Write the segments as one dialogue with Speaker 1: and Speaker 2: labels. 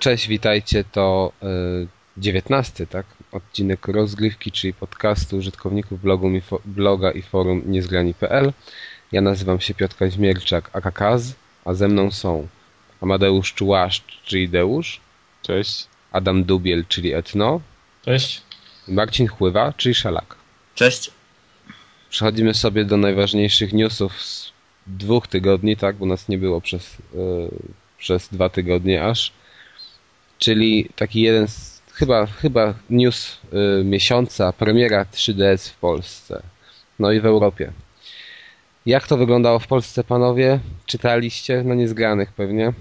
Speaker 1: Cześć, witajcie. To dziewiętnasty, tak? Odcinek rozgrywki, czyli podcastu użytkowników blogu, bloga i forum niezgrani.pl. Ja nazywam się Piotr Kaźmierczak, Akakaz, a ze mną są Amadeusz Czułaszcz, czyli Deusz.
Speaker 2: Cześć.
Speaker 1: Adam Dubiel, czyli Etno.
Speaker 3: Cześć.
Speaker 1: Marcin Chływa, czyli Szalak.
Speaker 4: Cześć.
Speaker 1: Przechodzimy sobie do najważniejszych newsów z dwóch tygodni, tak? Bo nas nie było przez, yy, przez dwa tygodnie aż. Czyli taki jeden z, chyba, chyba news yy, miesiąca, premiera 3DS w Polsce. No i w Europie. Jak to wyglądało w Polsce, panowie? Czytaliście? No niezgranych pewnie.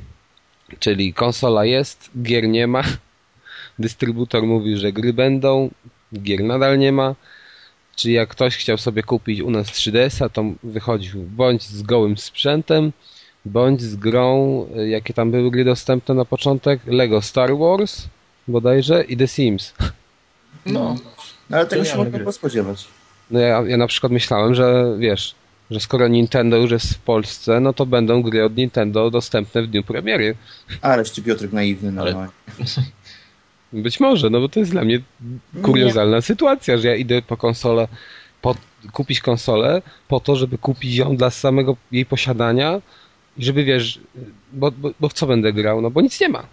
Speaker 1: Czyli konsola jest, gier nie ma. Dystrybutor mówi, że gry będą, gier nadal nie ma. Czyli jak ktoś chciał sobie kupić u nas 3DS-a, to wychodził bądź z gołym sprzętem, bądź z grą, jakie tam były gry dostępne na początek, Lego Star Wars bodajże i The Sims.
Speaker 4: No, no ale tego się można było spodziewać.
Speaker 1: No ja, ja na przykład myślałem, że wiesz, że skoro Nintendo już jest w Polsce, no to będą gry od Nintendo dostępne w dniu premiery.
Speaker 4: Ależ ty Piotrek naiwny normalnie.
Speaker 1: Być może, no bo to jest dla mnie kuriozalna nie. sytuacja, że ja idę po konsolę, po, kupić konsolę po to, żeby kupić ją dla samego jej posiadania i żeby wiesz, bo, bo, bo w co będę grał? No bo nic nie ma.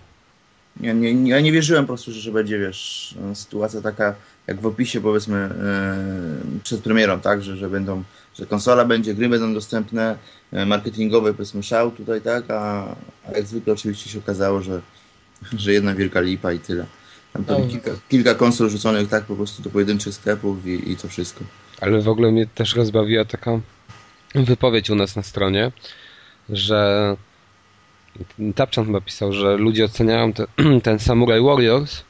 Speaker 4: Ja nie, ja nie wierzyłem po prostu, że będzie, wiesz, sytuacja taka jak w opisie powiedzmy yy, przed premierą, tak, że, że będą, że konsola będzie, gry będą dostępne, yy, marketingowe powiedzmy szał tutaj, tak, a, a jak zwykle oczywiście się okazało, że, że jedna wielka lipa i tyle. Tam no. kilka, kilka konsol rzuconych tak po prostu do pojedynczych sklepów i, i to wszystko.
Speaker 1: Ale w ogóle mnie też rozbawiła taka wypowiedź u nas na stronie, że Tapczan chyba pisał, że ludzie oceniają te, ten Samurai Warriors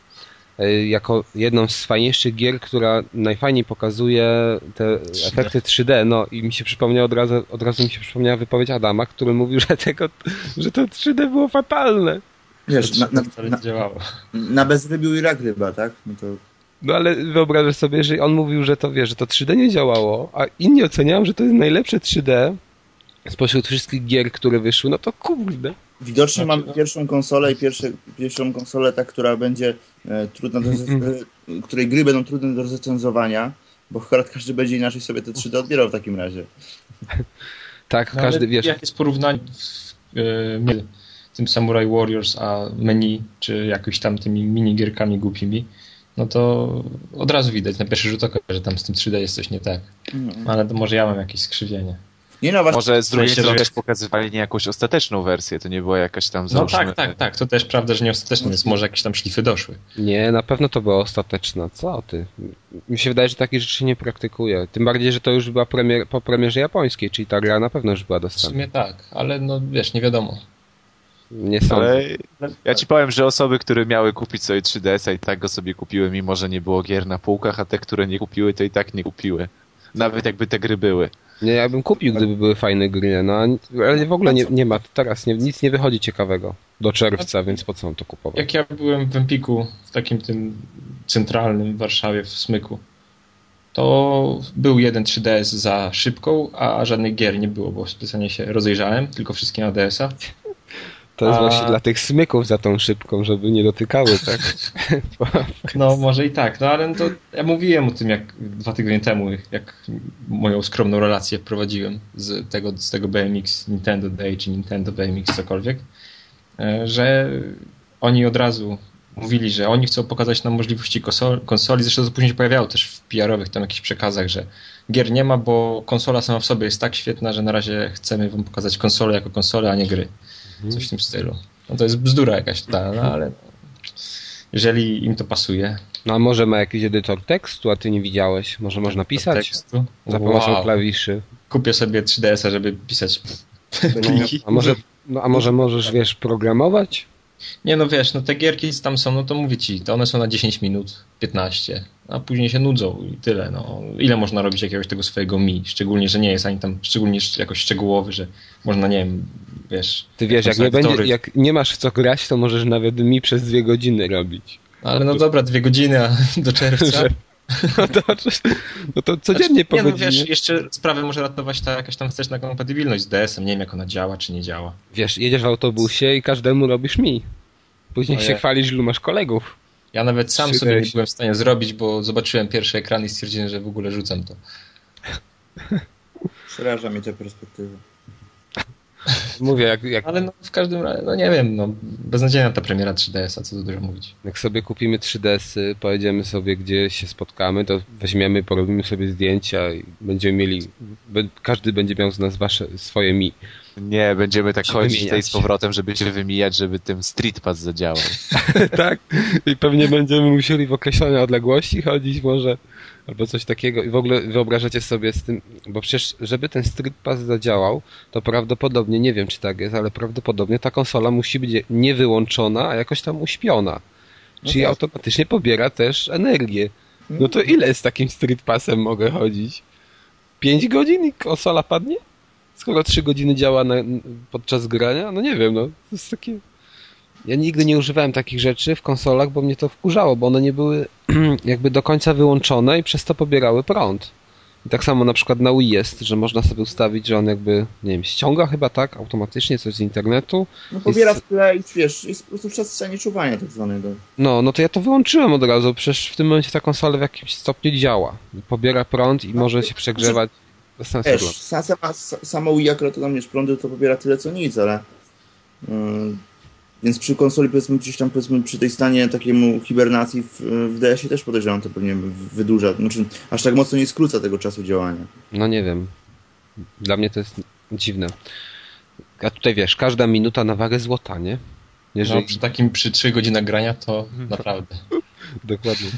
Speaker 1: e, jako jedną z fajniejszych gier, która najfajniej pokazuje te 3D. efekty 3D. No i mi się przypomniał od razu, od razu mi się przypomniała wypowiedź Adama, który mówił, że, tego, że to 3D było fatalne.
Speaker 4: Wiesz, na, na, na, na bezrybiu i rak ryba, tak? No, to...
Speaker 1: no ale wyobrażasz sobie, że on mówił, że to wie, że to 3D nie działało, a inni oceniają, że to jest najlepsze 3D spośród wszystkich gier, które wyszły, no to kurde.
Speaker 4: Widocznie znaczy, mam pierwszą konsolę i pierwsze, pierwszą konsolę, ta, która będzie e, trudna do, e, której gry będą trudne do recenzowania, bo akurat każdy będzie inaczej sobie te 3D odbierał w takim razie.
Speaker 1: tak, no, każdy, wiesz...
Speaker 3: Jak jest porównanie e, tym Samurai Warriors, a menu, czy jakoś tam tymi minigierkami głupimi, no to od razu widać na pierwszy rzut oka, że tam z tym 3D jest coś nie tak. Mm. Ale to może ja mam jakieś skrzywienie.
Speaker 2: Nie no, Może z drugiej strony też pokazywali nie jakąś ostateczną wersję, to nie była jakaś tam
Speaker 3: No tak, tak, tak, to też prawda, że nie ostateczna jest, może jakieś tam szlify doszły.
Speaker 1: Nie, na pewno to była ostateczna, co ty? Mi się wydaje, że takich rzeczy nie praktykuje, tym bardziej, że to już była premier, po premierze japońskiej, czyli ta gra na pewno już była dostępna. W
Speaker 3: sumie tak, ale no wiesz, nie wiadomo.
Speaker 1: Nie sądzę.
Speaker 2: Ale ja ci powiem, że osoby, które miały kupić sobie 3DS-a i tak go sobie kupiły, mimo że nie było gier na półkach, a te, które nie kupiły, to i tak nie kupiły. Nawet jakby te gry były.
Speaker 1: Nie, ja bym kupił, gdyby były fajne gry, no ale w ogóle nie, nie ma, teraz nie, nic nie wychodzi ciekawego do czerwca, więc po co on to kupował?
Speaker 3: Jak ja byłem w Empiku, w takim tym centralnym w Warszawie, w Smyku, to był jeden 3DS za szybką, a żadnych gier nie było, bo specjalnie się rozejrzałem, tylko wszystkie na DS-a.
Speaker 1: To jest A... właśnie dla tych smyków za tą szybką, żeby nie dotykały, tak?
Speaker 3: no może i tak, no ale to ja mówiłem o tym jak dwa tygodnie temu, jak moją skromną relację prowadziłem z tego, z tego BMX Nintendo Day czy Nintendo BMX cokolwiek, e, że oni od razu mówili, że oni chcą pokazać nam możliwości konsoli, zresztą to później się pojawiało też w PR-owych tam jakichś przekazach, że gier nie ma, bo konsola sama w sobie jest tak świetna, że na razie chcemy wam pokazać konsolę jako konsolę, a nie gry. Mhm. Coś w tym stylu. No to jest bzdura jakaś totalna, ale jeżeli im to pasuje.
Speaker 1: No a może ma jakiś edytor tekstu, a ty nie widziałeś? Może można pisać tekstu? za pomocą wow. klawiszy?
Speaker 3: Kupię sobie 3DS-a, żeby pisać pliki.
Speaker 1: No, a może, no, a może możesz, wiesz, programować?
Speaker 3: Nie no wiesz, no te gierki tam są, no to mówię ci, to one są na 10 minut, 15, a później się nudzą i tyle. No. Ile można robić jakiegoś tego swojego mi? Szczególnie, że nie jest ani tam szczególnie jakoś szczegółowy, że można, nie wiem, wiesz...
Speaker 1: Ty wiesz, jak nie, będzie, jak nie masz w co grać, to możesz nawet mi przez dwie godziny robić.
Speaker 3: Ale no dobra, dwie godziny a do czerwca.
Speaker 1: No to, no to codziennie po nie, no
Speaker 3: wiesz, jeszcze sprawę może ratować ta jakaś tam wsteczna kompatybilność z DS-em. Nie wiem, jak ona działa, czy nie działa.
Speaker 1: Wiesz, jedziesz w autobusie i każdemu robisz mi. Później
Speaker 3: Oje.
Speaker 1: się chwalisz, ilu masz kolegów.
Speaker 3: Ja nawet sam
Speaker 1: 3DS.
Speaker 3: sobie nie byłem w stanie zrobić, bo zobaczyłem pierwszy ekran i stwierdziłem, że w ogóle rzucam to.
Speaker 4: Przeraża mnie te perspektywy.
Speaker 1: Mówię, jak, jak,
Speaker 3: Ale no, w każdym razie, no nie wiem, no beznadziejna ta premiera 3DS-a, co tu dużo mówić.
Speaker 1: jak sobie kupimy 3DS-y, pojedziemy sobie gdzie się spotkamy, to weźmiemy, porobimy sobie zdjęcia i będziemy mieli, każdy będzie miał z nas wasze, swoje mi.
Speaker 2: Nie, będziemy tak chodzić tutaj z powrotem, żeby się wymijać, żeby tym Street Pass zadziałał.
Speaker 1: tak? I pewnie będziemy musieli w określonej odległości chodzić może, albo coś takiego. I w ogóle wyobrażacie sobie z tym, bo przecież, żeby ten Street Pass zadziałał, to prawdopodobnie, nie wiem czy tak jest, ale prawdopodobnie ta konsola musi być nie wyłączona, a jakoś tam uśpiona.
Speaker 4: No
Speaker 1: Czyli
Speaker 4: tak.
Speaker 1: automatycznie pobiera też energię. No to ile z takim Street Passem mogę chodzić? 5 godzin i konsola padnie? Skoro 3 godziny działa na, podczas grania? No nie wiem, no. To jest takie... Ja nigdy nie używałem takich rzeczy w konsolach, bo mnie to wkurzało, bo one nie były jakby do końca wyłączone i przez to pobierały prąd. I tak samo na przykład na Wii jest, że można sobie ustawić, że on jakby, nie wiem, ściąga chyba tak automatycznie coś z internetu.
Speaker 4: No pobiera
Speaker 1: Jest-
Speaker 4: w tle i wiesz, jest po prostu w stanie czuwania tak zwanego.
Speaker 1: No, no to ja to wyłączyłem od razu, przecież w tym momencie ta konsola w jakimś stopniu działa. Pobiera prąd i może się przegrzewać bez sensu.
Speaker 4: Wiesz, sa- sama, sa- sama Wii to tam wiesz, prądu to pobiera tyle co nic, ale yy, więc przy konsoli powiedzmy gdzieś tam powiedzmy przy tej stanie takiemu hibernacji w, w DS-ie też podejrzewam to pewnie wydłuża, znaczy aż tak mocno nie skróca tego czasu działania.
Speaker 1: No nie wiem. Dla mnie to jest dziwne. A tutaj wiesz, każda minuta na wagę złota, nie? Jeżeli...
Speaker 3: No, przy takim, przy 3 godzinach grania to naprawdę.
Speaker 1: Dokładnie.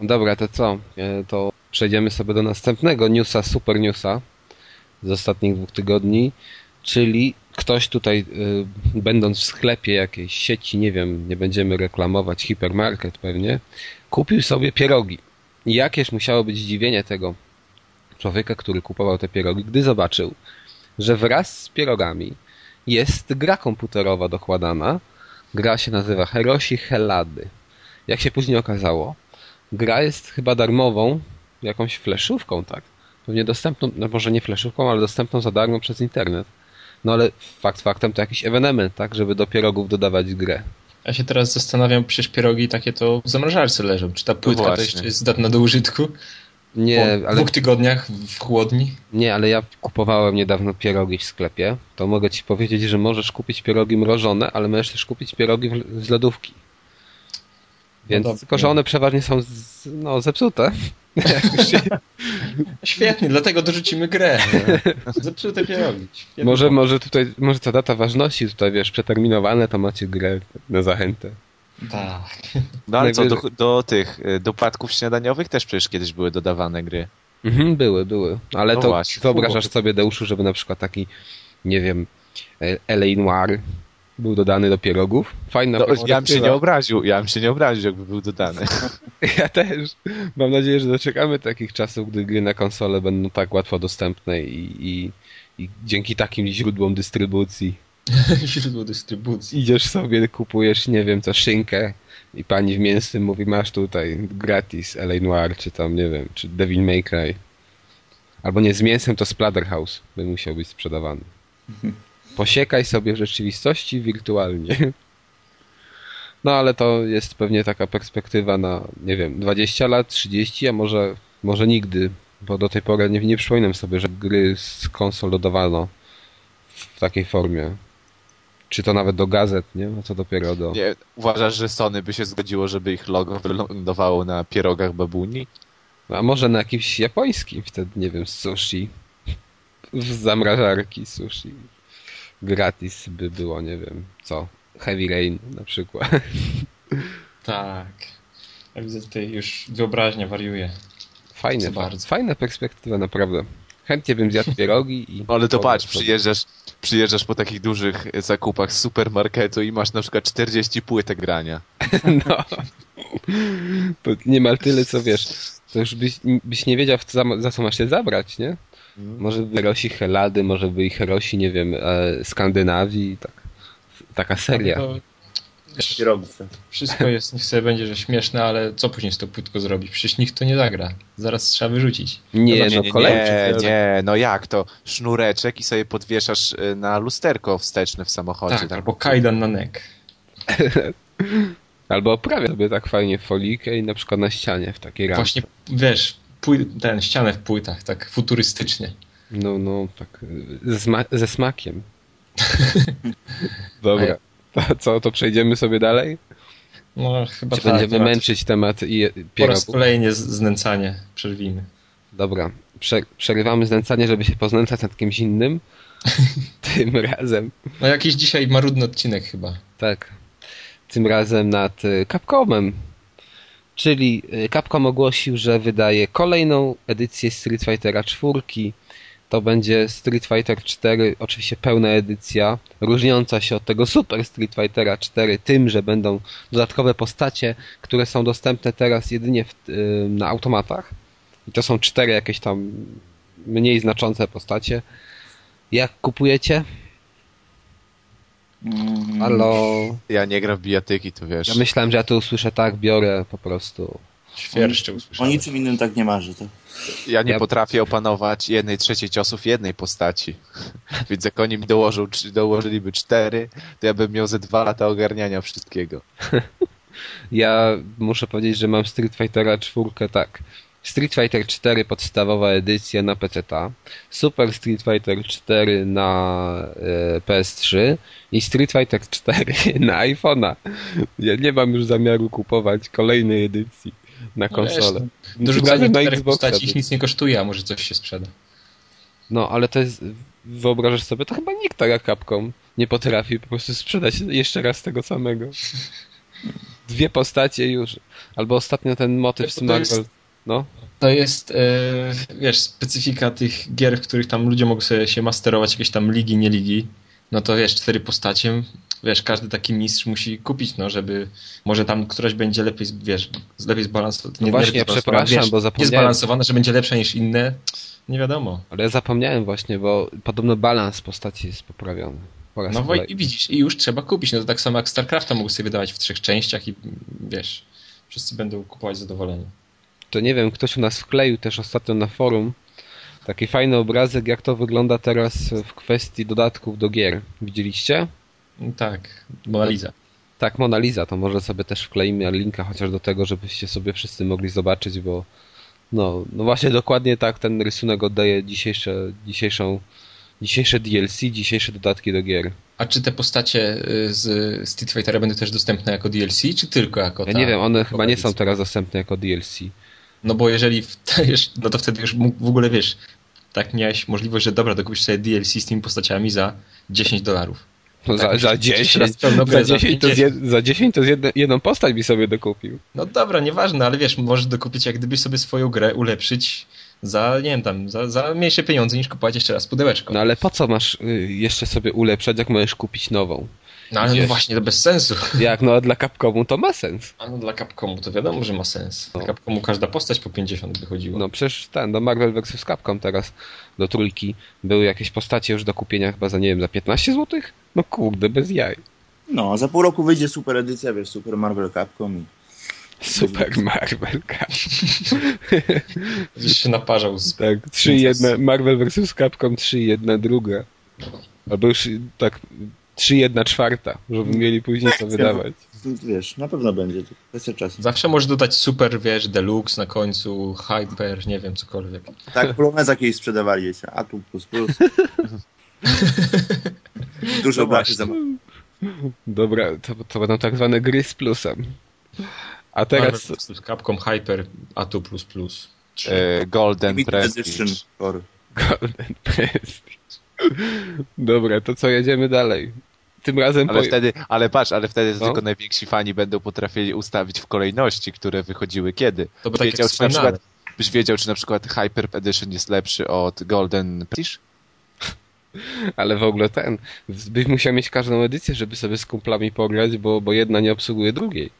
Speaker 1: Dobra, to co? E, To przejdziemy sobie do następnego newsa, super newsa z ostatnich dwóch tygodni, czyli ktoś tutaj, y, będąc w sklepie jakiejś sieci, nie wiem, nie będziemy reklamować, hipermarket pewnie, kupił sobie pierogi. Jakież musiało być zdziwienie tego człowieka, który kupował te pierogi, gdy zobaczył, że wraz z pierogami jest gra komputerowa dokładana. Gra się nazywa Heroshi Hellady. Jak się później okazało, gra jest chyba darmową, jakąś fleszówką, tak? Pewnie dostępną, no może nie fleszówką, ale dostępną za darmo przez internet. No ale fakt faktem to jakiś ewenement, tak? Żeby do pierogów dodawać grę.
Speaker 3: Ja się teraz zastanawiam, przecież pierogi takie to w zamrażarce leżą. Czy ta płytka to
Speaker 2: właśnie.
Speaker 3: jeszcze jest zdatna do użytku?
Speaker 1: Nie,
Speaker 3: po
Speaker 1: ale,
Speaker 3: dwóch tygodniach w chłodni?
Speaker 1: nie, ale ja kupowałem niedawno pierogi w sklepie. To mogę ci powiedzieć, że możesz kupić pierogi mrożone, ale możesz też kupić pierogi z lodówki. Więc
Speaker 3: dobra.
Speaker 1: tylko, że one przeważnie są z, no, zepsute.
Speaker 3: Świetnie, dlatego dorzucimy grę. Zepsute pierogi.
Speaker 1: Może, może tutaj, może ta data ważności tutaj, wiesz, przeterminowane, to macie grę na zachętę.
Speaker 3: Tak.
Speaker 2: No ale co, do, do tych y, dopłatków śniadaniowych też przecież kiedyś były dodawane gry.
Speaker 1: Mhm, były, były. Ale
Speaker 2: No
Speaker 1: to
Speaker 2: właśnie.
Speaker 1: wyobrażasz sobie, Deuszu, żeby na przykład taki, nie wiem, e, L.A. Noir był dodany do pierogów? Fajna
Speaker 2: No, ja bym się nie obraził, ja bym się nie obraził, jakby był dodany.
Speaker 1: Ja też. Mam nadzieję, że doczekamy takich czasów, gdy gry na konsole będą tak łatwo dostępne i, i, i dzięki takim źródłom dystrybucji
Speaker 3: Źródło dystrybucji.
Speaker 1: idziesz sobie, kupujesz, nie wiem, co szynkę i pani w mięsnym mówi, masz tutaj gratis L.A. Noir, czy tam, nie wiem, czy Devil May Cry. Albo nie z mięsem, to Splatterhouse by musiał być sprzedawany. Posiekaj sobie w rzeczywistości wirtualnie. No ale to jest pewnie taka perspektywa na, nie wiem, 20 lat, 30, a może, może nigdy, bo do tej pory nie, nie przypominam sobie, że gry z konsol dodawano w takiej formie. Czy to nawet do gazet, nie? A co dopiero do...
Speaker 2: Nie, uważasz, że Sony by się zgodziło, żeby ich logo wylądowało na pierogach babuni?
Speaker 1: A może na jakimś japońskim wtedy, nie wiem, sushi. W zamrażarki sushi. Gratis by było, nie wiem, co. Heavy Rain na przykład.
Speaker 3: Tak. Ja widzę tutaj już wyobraźnia wariuje.
Speaker 1: Fajne,
Speaker 3: bardzo.
Speaker 1: fajna perspektywa, naprawdę. Chętnie bym zjadł pierogi i...
Speaker 2: Ale to patrz, przyjeżdżasz, przyjeżdżasz po takich dużych zakupach z supermarketu i masz na przykład 40 płytek grania.
Speaker 1: No. To niemal tyle, co wiesz. To już byś, byś nie wiedział, za co masz się zabrać, nie? Może by Herosi Helady, może by i Herosi, nie wiem, e, Skandynawii, tak. Taka seria.
Speaker 3: To,
Speaker 4: tak.
Speaker 3: wszystko jest, niech sobie będzie, że śmieszne, ale co później z tą płytką zrobić? Przecież nikt to nie zagra. Zaraz trzeba wyrzucić.
Speaker 1: Nie,
Speaker 3: Dobra,
Speaker 1: no
Speaker 2: nie,
Speaker 1: kolejny.
Speaker 2: nie, nie, no jak to? Sznureczek i sobie podwieszasz y, na lusterko wsteczne w samochodzie.
Speaker 3: Tak, albo kajdan na nek.
Speaker 1: Albo oprawia sobie tak fajnie folikę i na przykład na ścianie w takiej ramce.
Speaker 3: Właśnie, wiesz, ten, ścianę w płytach, tak futurystycznie.
Speaker 1: No, no, tak ze, sma ze smakiem. Dobra. To co, to przejdziemy sobie dalej?
Speaker 3: No, chyba
Speaker 1: Czy
Speaker 3: tak.
Speaker 1: będziemy
Speaker 3: dobra.
Speaker 1: męczyć temat i
Speaker 3: Po raz
Speaker 1: pierogów?
Speaker 3: kolejnie znęcanie przerwijmy.
Speaker 1: Dobra. Prze przerywamy znęcanie, żeby się poznęcać nad kimś innym. Tym razem.
Speaker 3: No jakiś dzisiaj marudny odcinek chyba.
Speaker 1: Tak. Tym razem nad y, Capcomem. Czyli y, Capcom ogłosił, że wydaje kolejną edycję Street Fightera 4. To będzie Street Fighter 4, oczywiście pełna edycja, różniąca się od tego Super Street Fightera 4 tym, że będą dodatkowe postacie, które są dostępne teraz jedynie w, y, na automatach. I to są cztery jakieś tam mniej znaczące postacie. Jak kupujecie?
Speaker 4: Mm,
Speaker 1: Halo?
Speaker 2: Ja nie gram w bijatyki, to wiesz.
Speaker 1: Ja myślałem, że ja to usłyszę tak, biorę po prostu.
Speaker 3: Świerszcze
Speaker 4: O
Speaker 3: usłyszałem.
Speaker 4: niczym innym tak nie marzy. To.
Speaker 2: Ja nie
Speaker 1: Ja-
Speaker 2: potrafię opanować jednej trzeciej ciosów jednej postaci. Więc jak oni mi dołożą, dołożyliby cztery, to ja bym miał ze dwa lata ogarniania wszystkiego.
Speaker 1: Ja muszę powiedzieć, że mam Street Fightera 4, tak. Street Fighter 4 podstawowa edycja na PC, Super Street Fighter 4 na e, PS3 i Street Fighter 4 na iPhone'a. Ja nie mam już zamiaru kupować kolejnej edycji na
Speaker 3: No
Speaker 1: konsolę.
Speaker 3: Dorzucanie
Speaker 1: Razem na Xboxa
Speaker 3: postaci ich nic nie kosztuje, a może coś się sprzeda.
Speaker 1: No, ale to jest, wyobrażasz sobie, to chyba nikt tak jak Capcom nie potrafi po prostu sprzedać jeszcze raz tego samego. Dwie postacie już. Albo ostatnio ten motyw z Marvel. No,
Speaker 3: To jest, e, wiesz, specyfika tych gier, w których tam ludzie mogą sobie się masterować jakieś tam ligi, nie ligi. No to wiesz, cztery postacie, wiesz, każdy taki mistrz musi kupić, no, żeby może tam któraś będzie lepiej, wiesz, lepiej zbalansowana.
Speaker 1: No właśnie, przepraszam, bo zapomniałem.
Speaker 3: Niezbalansowana, że będzie lepsza niż inne, nie wiadomo.
Speaker 1: ale ja zapomniałem właśnie, bo podobno balans postaci jest poprawiony.
Speaker 3: No i widzisz, i już trzeba kupić. No to tak samo jak StarCrafta mogą sobie wydawać w trzech częściach i wiesz, wszyscy będą kupować zadowoleni.
Speaker 1: To nie wiem, ktoś u nas wkleił też ostatnio na forum taki fajny obrazek, jak to wygląda teraz w kwestii dodatków do gier. Widzieliście?
Speaker 3: Tak, Mona Lisa.
Speaker 1: Tak, Mona Lisa, to może sobie też wkleimy linka chociaż do tego, żebyście sobie wszyscy mogli zobaczyć, bo no, no właśnie dokładnie tak ten rysunek oddaje dzisiejsze, dzisiejszą, dzisiejsze DLC, dzisiejsze dodatki do gier.
Speaker 3: A czy te postacie y, z Street Fightera będą też dostępne jako DLC, czy tylko jako
Speaker 1: Ja
Speaker 3: ta
Speaker 1: nie wiem, one chyba nie są teraz dostępne jako DLC.
Speaker 3: No bo jeżeli, w, no to wtedy już w ogóle wiesz, tak miałeś możliwość, że dobra, dokupisz sobie DLC z tymi postaciami za 10 dolarów.
Speaker 1: No
Speaker 3: Tak,
Speaker 1: za, za
Speaker 3: jeszcze
Speaker 1: 10,
Speaker 3: raz pełną grę
Speaker 1: za
Speaker 3: za
Speaker 1: 10 to, z
Speaker 3: 50.
Speaker 1: jed, za 10 to z jedne, jedną postać by sobie dokupił.
Speaker 3: No dobra, nieważne, ale wiesz, możesz dokupić jak gdybyś sobie swoją grę ulepszyć za, nie wiem tam, za, za mniejsze pieniądze niż kupować jeszcze raz pudełeczko.
Speaker 1: No ale po co masz y, jeszcze sobie ulepszać, jak możesz kupić nową?
Speaker 3: No ale no właśnie, to bez sensu.
Speaker 1: Jak no dla Capcomu to ma sens.
Speaker 3: A no dla Capcomu to wiadomo, że ma sens. Dla
Speaker 1: No.
Speaker 3: Capcomu każda postać po 50 wychodziła.
Speaker 1: No przecież ten, do Marvel vs. Capcom teraz do trójki były jakieś postacie już do kupienia chyba za, nie wiem, za 15 zł? No kurde, bez jaj.
Speaker 4: No, za pół roku wyjdzie super edycja, wiesz, Super Marvel Capcom i
Speaker 1: Super Marvel Capcom.
Speaker 3: Gdzieś się naparzał z...
Speaker 1: Tak, 3 jedna, Marvel vs. Capcom 3 jedna druga. Albo już tak 3 jedna czwarta, żeby mieli później co wydawać.
Speaker 4: wiesz, na pewno będzie, to kwestia czasu.
Speaker 3: Zawsze możesz dodać super, wiesz, deluxe na końcu, hyper, nie wiem, cokolwiek.
Speaker 4: Tak, Poloneza kiedyś sprzedawali, wiecie, a tu plus plus. Dużo
Speaker 3: No
Speaker 4: braczy za
Speaker 1: Dobra, to, to będą tak zwane gry z plusem. A teraz...
Speaker 3: Marvel. Capcom Hyper A2++.
Speaker 2: E, Golden
Speaker 4: Limited Edition
Speaker 2: Prestige.
Speaker 4: for
Speaker 1: Golden Prestige. Dobra, to co, jedziemy dalej. Tym razem...
Speaker 2: Ale
Speaker 1: po-
Speaker 2: wtedy, ale patrz, ale wtedy
Speaker 1: No.
Speaker 2: tylko najwięksi fani będą potrafili ustawić w kolejności, które wychodziły kiedy.
Speaker 3: To by
Speaker 2: Byś
Speaker 3: tak
Speaker 2: wiedział, czy na przykład, byś wiedział, czy na przykład Hyper Edition jest lepszy od Golden Prestige?
Speaker 1: Ale w ogóle ten... Byś musiał mieć każdą edycję, żeby sobie z kumplami pograć, bo, bo jedna nie obsługuje drugiej.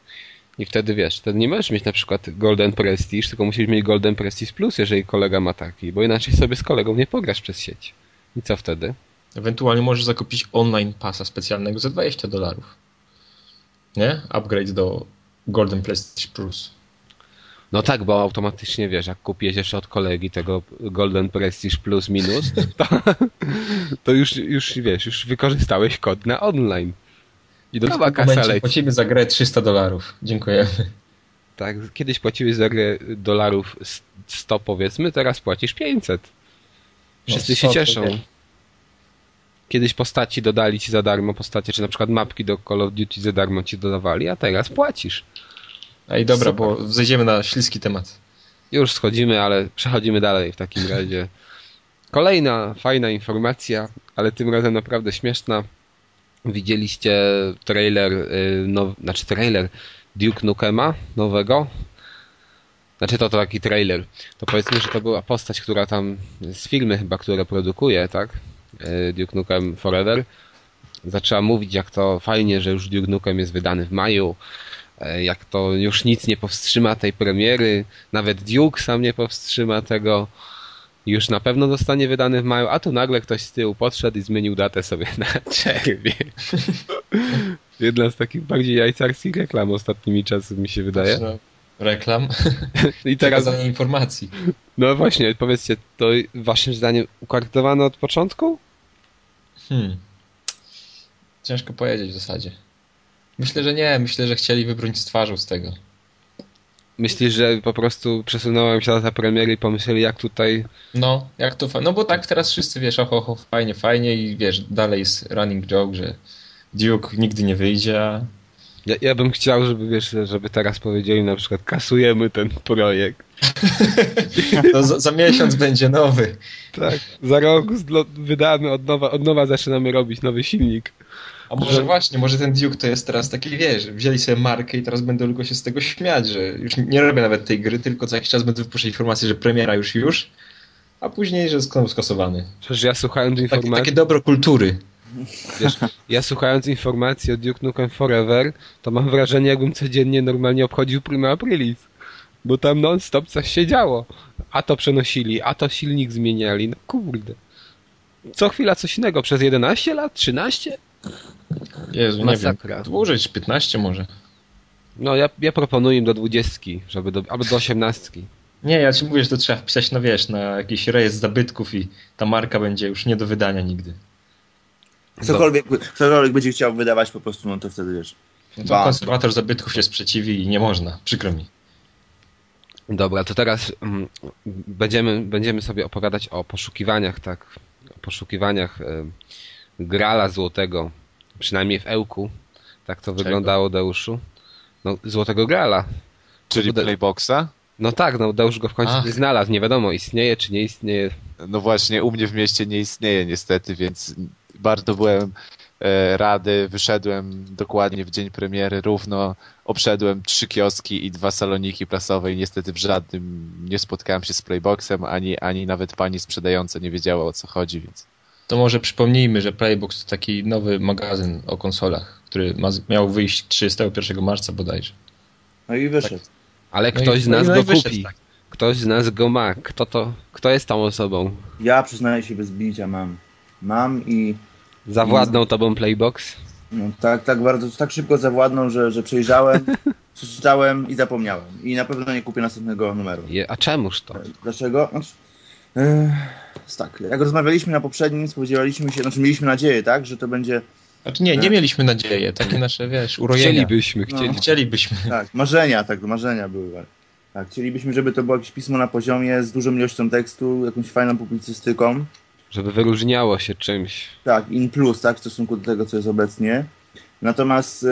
Speaker 1: I wtedy wiesz, wtedy nie możesz mieć na przykład Golden Prestige, tylko musisz mieć Golden Prestige Plus, jeżeli kolega ma taki, bo inaczej sobie z kolegą nie pograsz przez sieć. I co wtedy?
Speaker 3: Ewentualnie możesz zakupić online pasa specjalnego za 20 dolarów. Nie? Upgrade do Golden Prestige Plus.
Speaker 1: No tak, bo automatycznie wiesz, jak kupiłeś jeszcze od kolegi tego Golden Prestige Plus minus, to, to już, już wiesz, już wykorzystałeś kod na online. I kasa
Speaker 3: momencie
Speaker 1: leci.
Speaker 3: płacimy za grę 300 dolarów. Dziękujemy.
Speaker 1: Tak, kiedyś płaciłeś za grę dolarów 100 powiedzmy, teraz płacisz 500. Wszyscy
Speaker 3: No,
Speaker 1: się
Speaker 3: co to
Speaker 1: cieszą.
Speaker 3: wie?
Speaker 1: Kiedyś postaci dodali ci za darmo postacie, czy na przykład mapki do Call of Duty za darmo ci dodawali, a teraz płacisz.
Speaker 3: Ej, dobra,
Speaker 1: Super.
Speaker 3: bo zejdziemy na śliski temat.
Speaker 1: Już schodzimy, ale przechodzimy dalej w takim razie. Kolejna fajna informacja, ale tym razem naprawdę śmieszna. Widzieliście trailer, now, znaczy trailer Duke Nukema nowego? Znaczy to, to taki trailer. To powiedzmy, że to była postać, która tam z firmy chyba, które produkuje, tak? Y, Duke Nukem Forever. Zaczęła mówić, jak to fajnie, że już Duke Nukem jest wydany w maju. e, Jak to już nic nie powstrzyma tej premiery. Nawet Duke sam nie powstrzyma tego. Już na pewno zostanie wydany w maju, a tu nagle ktoś z tyłu podszedł i zmienił datę sobie na czerwiec. Jedna z takich bardziej jajcarskich reklam ostatnimi czasy mi się wydaje.
Speaker 3: Reklam.
Speaker 1: I teraz,
Speaker 3: Przekazanie informacji.
Speaker 1: no właśnie, powiedzcie, to waszym zdaniem ukartowane od początku?
Speaker 3: Hmm. Ciężko powiedzieć w zasadzie. Myślę, że nie. Myślę, że chcieli wybrnąć z twarzą z tego.
Speaker 1: Myślisz, że po prostu przesunąłem się data premiery i pomyśleli, jak tutaj
Speaker 3: No, jak to No bo tak teraz wszyscy wiesz, oho, oho, fajnie, fajnie i wiesz, dalej jest running joke, że Duke nigdy nie wyjdzie, a
Speaker 1: Ja, ja bym chciał, żeby wiesz, żeby teraz powiedzieli na przykład kasujemy ten projekt.
Speaker 3: za, za miesiąc będzie nowy.
Speaker 1: Tak. Za rok wydamy od nowa, od nowa zaczynamy robić nowy silnik.
Speaker 3: A może
Speaker 1: Że-
Speaker 3: właśnie, może ten Duke to jest teraz taki, wiesz, wzięli sobie markę i teraz będą tylko się z tego śmiać, że już nie robię nawet tej gry, tylko co jakiś czas będę wypuszczać informację, że premiera już już, a później, że znowu skasowany.
Speaker 1: Przecież ja słuchając
Speaker 3: Takie,
Speaker 1: informacji,
Speaker 3: takie dobro kultury.
Speaker 1: Wiesz, ja słuchając informacji o Duke Nukem Forever, to mam wrażenie, jakbym codziennie normalnie obchodził Prima Aprilis. Bo tam non-stop coś się działo. A to przenosili, a to silnik zmieniali. No kurde. Co chwila coś innego. Przez 11 lat? 13?
Speaker 3: Jezu, nie
Speaker 1: Masakra.
Speaker 3: wiem. Dłużej, czy 15 może.
Speaker 1: No ja, ja proponuję im do 20, żeby do, albo do 18.
Speaker 3: Nie, ja ci mówię, że to trzeba wpisać, no wiesz, na jakiś rejestr zabytków i ta marka będzie już nie do wydania nigdy.
Speaker 4: Cokolwiek, ktokolwiek będzie chciał wydawać po prostu, no to wtedy wiesz.
Speaker 3: No to konserwator zabytków się sprzeciwi i nie można, przykro mi.
Speaker 1: Dobra, to teraz mm, będziemy, będziemy sobie opowiadać o poszukiwaniach, tak, o poszukiwaniach e, grala złotego, przynajmniej w Ełku. Tak to wyglądało, Deuszu. No, złotego grala.
Speaker 2: Czyli
Speaker 1: Kurde.
Speaker 2: Playboxa?
Speaker 1: No tak, no Deusz go w końcu
Speaker 3: Ach.
Speaker 1: nie znalazł, nie wiadomo, istnieje czy nie istnieje.
Speaker 2: No właśnie, u mnie w mieście nie istnieje niestety, więc bardzo byłem e, rady. Wyszedłem dokładnie w dzień premiery, równo obszedłem trzy kioski i dwa saloniki prasowe i niestety w żadnym nie spotkałem się z Playboxem, ani, ani nawet pani sprzedająca nie wiedziała o co chodzi, więc
Speaker 3: To może przypomnijmy, że Playbox to taki nowy magazyn o konsolach, który ma, miał wyjść 31 marca bodajże.
Speaker 4: No i wyszedł.
Speaker 1: Ale
Speaker 3: No i-
Speaker 1: ktoś z
Speaker 3: no i-
Speaker 1: nas
Speaker 3: no
Speaker 1: go
Speaker 3: wyszedł,
Speaker 1: kupi.
Speaker 3: tak.
Speaker 1: Ktoś z nas go ma. Kto to, kto jest tą osobą?
Speaker 4: Ja przyznaję się bez bicia mam. Mam i
Speaker 1: Zawładnął tobą Playbox?
Speaker 4: no, tak, tak bardzo, tak szybko zawładnął, że, że przejrzałem, przeczytałem i zapomniałem. I na pewno nie kupię następnego numeru.
Speaker 1: Je, a czemuż to?
Speaker 4: Dlaczego? Znaczy, e, tak, jak rozmawialiśmy na poprzednim, spodziewaliśmy się, znaczy mieliśmy nadzieję, tak, że to będzie,
Speaker 3: Znaczy nie, nie mieliśmy nadziei, takie nasze, wiesz, urojenia.
Speaker 1: Chcielibyśmy,
Speaker 4: No.
Speaker 1: chcieli.
Speaker 3: Chcielibyśmy.
Speaker 4: tak, marzenia, tak, marzenia były. Tak, chcielibyśmy, żeby to było jakieś pismo na poziomie, z dużą ilością tekstu, jakąś fajną publicystyką.
Speaker 1: Żeby wyróżniało się czymś.
Speaker 4: Tak, in plus, tak, w stosunku do tego, co jest obecnie. Natomiast e,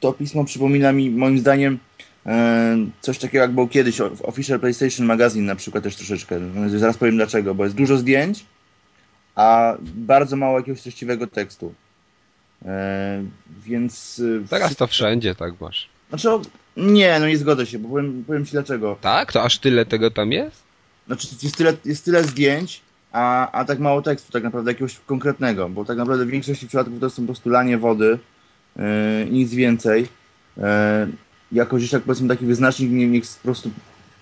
Speaker 4: to pismo przypomina mi, moim zdaniem, e, coś takiego, jak było kiedyś w Official PlayStation Magazine na przykład też troszeczkę. Zaraz powiem dlaczego, bo jest dużo zdjęć, a bardzo mało jakiegoś treściwego tekstu. E, więc...
Speaker 1: Teraz to wszędzie tak masz.
Speaker 4: Znaczy, nie, no nie zgodzę się, bo powiem, powiem ci dlaczego.
Speaker 1: Tak? To aż tyle tego tam jest?
Speaker 4: Znaczy jest tyle, jest tyle zdjęć, a, a tak mało tekstu tak naprawdę jakiegoś konkretnego, bo tak naprawdę w większości przypadków to są po prostu lanie wody, yy, nic więcej. Yy, jako gdzieś tak powiedzmy taki wyznacznik nie niech po prostu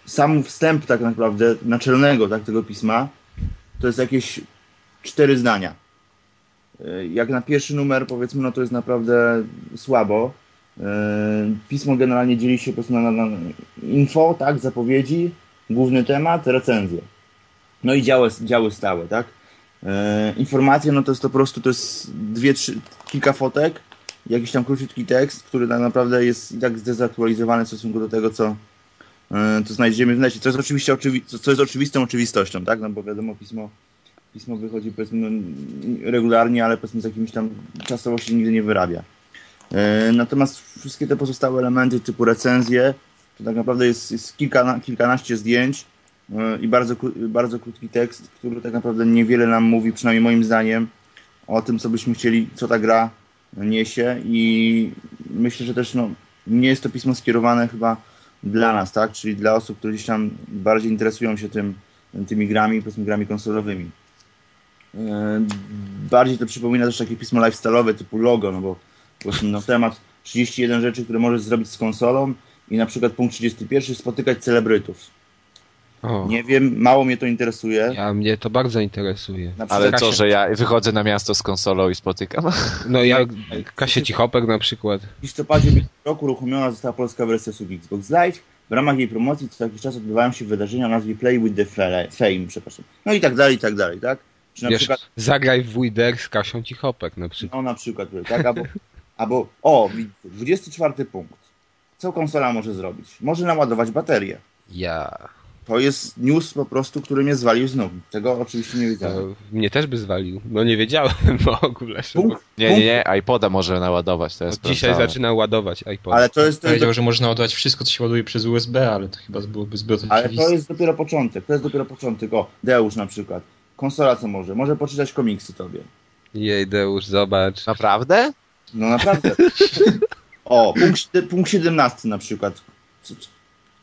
Speaker 4: sam wstęp tak naprawdę naczelnego tak, tego pisma to jest jakieś cztery zdania. Yy, jak na pierwszy numer powiedzmy, no to jest naprawdę słabo. Yy, pismo generalnie dzieli się po prostu na, na info, tak, zapowiedzi, główny temat, recenzje. No i działy, działy stałe, tak? E, informacje, no to jest to po prostu, to jest dwie, trzy, kilka fotek, jakiś tam króciutki tekst, który tak naprawdę jest i tak zdezaktualizowany w stosunku do tego, co, e, co znajdziemy w necie. Co jest oczywiście oczywi co jest oczywistą oczywistością, tak? No bo wiadomo, pismo, pismo wychodzi powiedzmy regularnie, ale powiedzmy z jakimiś tam czasowości nigdy nie wyrabia. E, natomiast wszystkie te pozostałe elementy typu recenzje, to tak naprawdę jest, jest kilka, kilkanaście zdjęć e, i bardzo, bardzo krótki tekst, który tak naprawdę niewiele nam mówi, przynajmniej moim zdaniem, o tym, co byśmy chcieli, co ta gra niesie i myślę, że też no, nie jest to pismo skierowane chyba dla nas, tak? Czyli dla osób, które gdzieś tam bardziej interesują się tym, tymi grami, powiedzmy grami konsolowymi. E, bardziej to przypomina też takie pismo lifestyle'owe typu logo, no bo właśnie no, temat 31 rzeczy, które możesz zrobić z konsolą i na przykład punkt 31 spotykać celebrytów. O. Nie wiem, mało mnie to interesuje.
Speaker 1: Ja mnie to bardzo interesuje.
Speaker 2: Ale co, że ja wychodzę na miasto z konsolą i spotykam?
Speaker 1: No ja, Kasie Cichopek na przykład.
Speaker 4: W listopadzie roku uruchomiona została polska wersja sub Xbox Live. W ramach jej promocji co jakiś czas odbywają się wydarzenia o nazwie Play with the Fame, przepraszam. No i tak dalej, i tak dalej, tak?
Speaker 1: Czy na Wiesz, przykład... zagraj w Wider z Kasią Cichopek na przykład.
Speaker 4: No na przykład, tak? Albo, albo o, 24 punkt. Co konsola może zrobić? Może naładować baterię.
Speaker 1: Ja
Speaker 4: to jest news po prostu, który mnie zwalił znów. Tego oczywiście nie wiedziałem.
Speaker 1: mnie też by zwalił. No nie wiedziałem w ogóle.
Speaker 2: Punkt, nie, nie, nie. iPoda może naładować. To jest
Speaker 1: dzisiaj zaczyna ładować iPoda.
Speaker 3: Ale to jest... To Powiedział, że można ładować wszystko, co się ładuje przez USB, ale to chyba byłoby zbyt
Speaker 4: Ale to jest dopiero początek. To jest dopiero początek. O, Deusz na przykład. Konsola co może? Może poczytać komiksy tobie.
Speaker 1: Jej, Deusz, zobacz.
Speaker 2: Naprawdę?
Speaker 4: No naprawdę. o, punkt, punkt 17 na przykład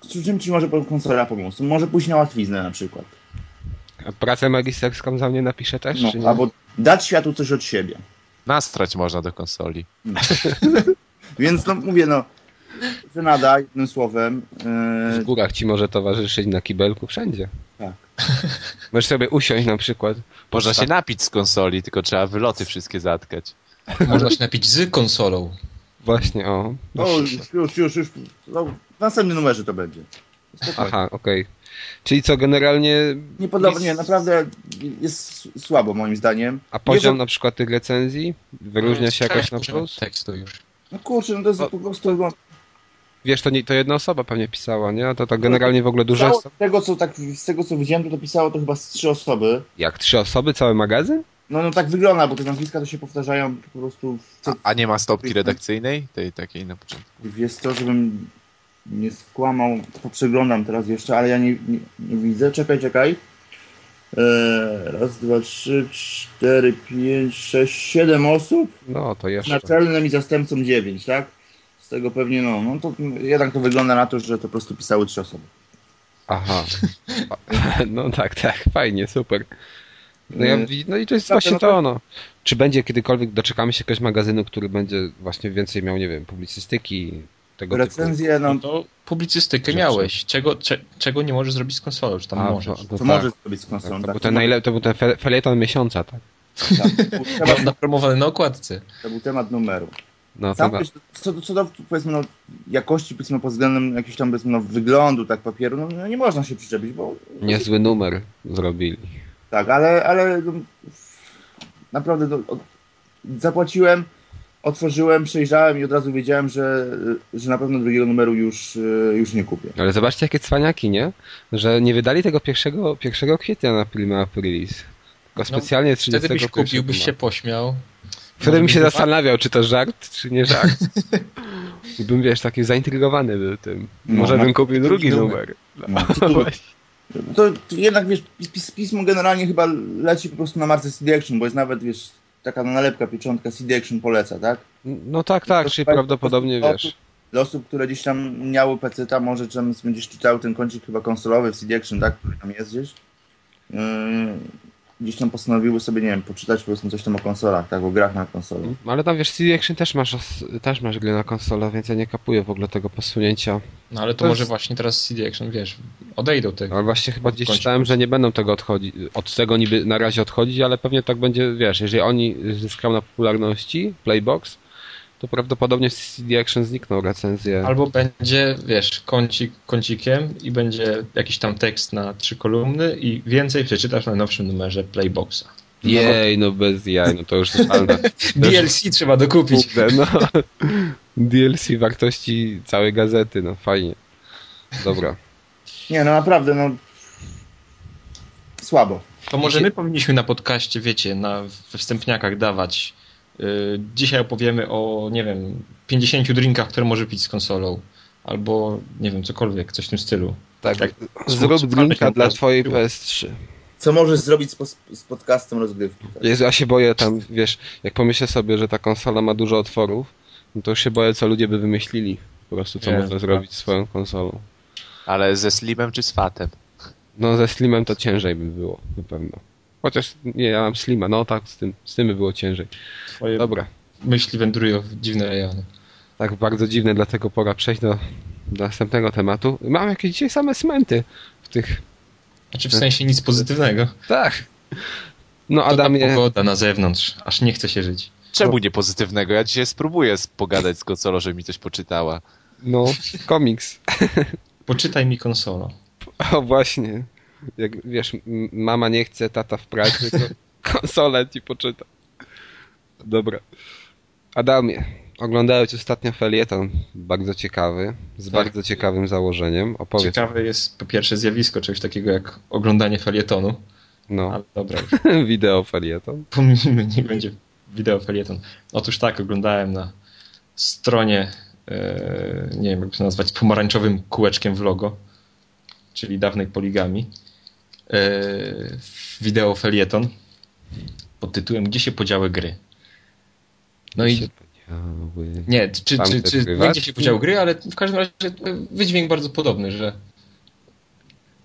Speaker 4: czym ci może konsola pomóc? Może pójść na łatwiznę na przykład.
Speaker 1: A pracę magisterską za mnie napisze też?
Speaker 4: No, albo dać światu coś od siebie.
Speaker 2: Nastrać można do konsoli.
Speaker 4: No. Więc no mówię, no Żenada, jednym słowem.
Speaker 1: Yy... W górach ci może towarzyszyć na kibelku wszędzie.
Speaker 4: Tak.
Speaker 1: Możesz sobie usiąść na przykład.
Speaker 2: Można się napić z konsoli, tylko trzeba wyloty wszystkie zatkać.
Speaker 3: Można się napić z konsolą.
Speaker 1: Właśnie, o.
Speaker 4: O, już, już, już. No, w następnym numerze to będzie.
Speaker 1: Spokojnie. Aha, okej. Okay. Czyli co, generalnie...
Speaker 4: Nie podoba, jest... nie, naprawdę jest słabo moim zdaniem.
Speaker 1: A poziom na przykład tych recenzji wyróżnia się jakoś na plus?
Speaker 3: tekstu już.
Speaker 4: No kurczę, no to jest o... po prostu... No...
Speaker 1: Wiesz, to, nie, to jedna osoba pewnie pisała, nie? To tak generalnie w ogóle dużo...
Speaker 4: Z tego, co, tak, z tego co widziałem, to, to pisało to chyba z trzy osoby.
Speaker 1: Jak trzy osoby? Cały magazyn?
Speaker 4: No, no tak wygląda, bo te nazwiska to się powtarzają po prostu.
Speaker 2: A, a, nie ma stopki redakcyjnej? Tej takiej na początku?
Speaker 4: Wiesz co, żebym nie skłamał, to przeglądam teraz jeszcze, ale ja nie, nie, nie widzę. Czekaj, czekaj. Eee, raz, dwa, trzy, cztery, pięć, sześć, siedem osób.
Speaker 1: No, to jeszcze.
Speaker 4: Naczelnym i zastępcą dziewięć, tak? Z tego pewnie, no, no to jednak to wygląda na to, że to po prostu pisały trzy osoby.
Speaker 1: Aha. No tak, tak, fajnie, super. No, ja, no i to jest właśnie to, no. Czy będzie kiedykolwiek, doczekamy się jakiegoś magazynu, który będzie właśnie więcej miał, nie wiem, publicystyki, tego
Speaker 4: Recenzje,
Speaker 3: typu. no. no to publicystykę rzeczy. miałeś. Czego, cze, czego nie możesz zrobić z konsolą, czy tam A, możesz?
Speaker 4: To, to, to tak. możesz zrobić z konsolą. Tak,
Speaker 1: to, tak, był ten najle- to był ten fe- felieton miesiąca, tak? tak
Speaker 3: temat... napromowany na okładce.
Speaker 4: To był temat numeru. No, Sam, wiesz, co, co do powiedzmy, no, jakości powiedzmy, pod względem jakiegoś tam powiedzmy, no, wyglądu tak papieru, no, no, nie można się przyczepić, bo...
Speaker 1: Niezły numer zrobili.
Speaker 4: Tak, ale, ale naprawdę do, od, zapłaciłem, otworzyłem, przejrzałem i od razu wiedziałem, że, że na pewno drugiego numeru już, już nie kupię.
Speaker 1: Ale zobaczcie jakie cwaniaki, nie? Że nie wydali tego pierwszego, pierwszego kwietnia na Prima Aprilis. Tylko no, specjalnie no, 30
Speaker 3: Wtedy byś kupił, byś się pośmiał.
Speaker 1: Wtedy bym się zastanawiał, czy to żart, czy nie żart. I bym, wiesz, taki zaintrygowany był tym. No, Może no, bym kupił drugi numer. numer. No, no
Speaker 4: to jednak, wiesz, pismo generalnie chyba leci po prostu na marce CD Action, bo jest nawet, wiesz, taka nalepka, pieczątka CD Action poleca, tak?
Speaker 1: No tak, tak, czyli prawdopodobnie, wiesz.
Speaker 4: Dla osób, które gdzieś tam miały PC, może czym będziesz czytał ten kącik chyba konsolowy w CD Action, tak? Który tam jest gdzieś. Yy, gdzieś tam postanowiły sobie, nie wiem, poczytać po prostu coś tam o konsolach, tak, o grach na konsolę. Mm,
Speaker 1: ale tam wiesz, CD Action też masz, też masz gry na konsolę, więc ja nie kapuję w ogóle tego posunięcia.
Speaker 3: No ale to, to może jest... właśnie teraz CD Action, wiesz, odejdą tego.
Speaker 1: Ale właśnie chyba gdzieś czytałem, że nie będą tego odchodzić, od tego niby na razie odchodzić, ale pewnie tak będzie, wiesz, jeżeli oni zyskają na popularności, Playbox, to prawdopodobnie z CD Action znikną recenzje.
Speaker 3: Albo będzie, wiesz, kącik kącikiem i będzie jakiś tam tekst na trzy kolumny i więcej przeczytasz na nowszym numerze Playboxa.
Speaker 1: Jej, no bez jaj, no to już totalne.
Speaker 3: DLC trzeba dokupić.
Speaker 1: Kurde, no. DLC wartości całej gazety, no fajnie. Dobra.
Speaker 4: Nie, no naprawdę, no słabo.
Speaker 3: To może my powinniśmy na podcaście, wiecie, na, we wstępniakach dawać. Yy, dzisiaj opowiemy o, nie wiem, 50 drinkach, które może pić z konsolą. Albo, nie wiem, cokolwiek, coś w tym stylu.
Speaker 1: Tak,
Speaker 3: Jak-
Speaker 1: zrób drinka dla twojej PS3.
Speaker 4: Co możesz zrobić z, z podcastem rozgrywki? Tak?
Speaker 1: Jezu, ja się boję tam, wiesz, jak pomyślę sobie, że ta konsola ma dużo otworów, no to już się boję, co ludzie by wymyślili. Po prostu, co
Speaker 3: Nie,
Speaker 1: można
Speaker 3: tak.
Speaker 1: zrobić z swoją konsolą.
Speaker 2: Ale ze Slimem czy z Fatem?
Speaker 1: No ze Slimem to ciężej by było, na pewno. Chociaż, nie, ja mam Slima, no tak, z tym, z tym by było ciężej.
Speaker 3: Twoje
Speaker 1: Dobra,
Speaker 3: myśli wędrują w dziwne rejony.
Speaker 1: tak bardzo dziwne, dlatego pora przejść do, do następnego tematu. Mam jakieś dzisiaj same smenty w tych...
Speaker 3: Znaczy w sensie nic pozytywnego.
Speaker 1: Tak. No
Speaker 3: To
Speaker 1: Adamie,
Speaker 3: pogoda na zewnątrz, aż nie chce się żyć.
Speaker 2: Czemu nie pozytywnego? Ja dzisiaj spróbuję pogadać z konsolą, żeby mi coś poczytała.
Speaker 1: no, komiks.
Speaker 3: Poczytaj mi konsolą.
Speaker 1: O właśnie. Jak wiesz, mama nie chce, tata w pracy, to konsolę ci poczyta. Dobra. Adamie, oglądałeś ostatnio felieton bardzo ciekawy, z
Speaker 3: Tak.
Speaker 1: bardzo ciekawym założeniem. Opowiedz.
Speaker 3: Ciekawe jest po pierwsze zjawisko czegoś takiego jak oglądanie felietonu.
Speaker 1: No,
Speaker 3: Ale dobra,
Speaker 1: wideo felieton.
Speaker 3: pomijmy, nie będzie wideo felieton. Otóż tak, oglądałem na stronie, e, nie wiem jak to nazwać, pomarańczowym kółeczkiem w logo, czyli dawnej poligami, wideo felieton pod tytułem Gdzie się podziały gry? No i
Speaker 1: podziały.
Speaker 3: nie, czy, czy, czy gdzie się podziały gry, ale w każdym razie e, wydźwięk bardzo podobny, że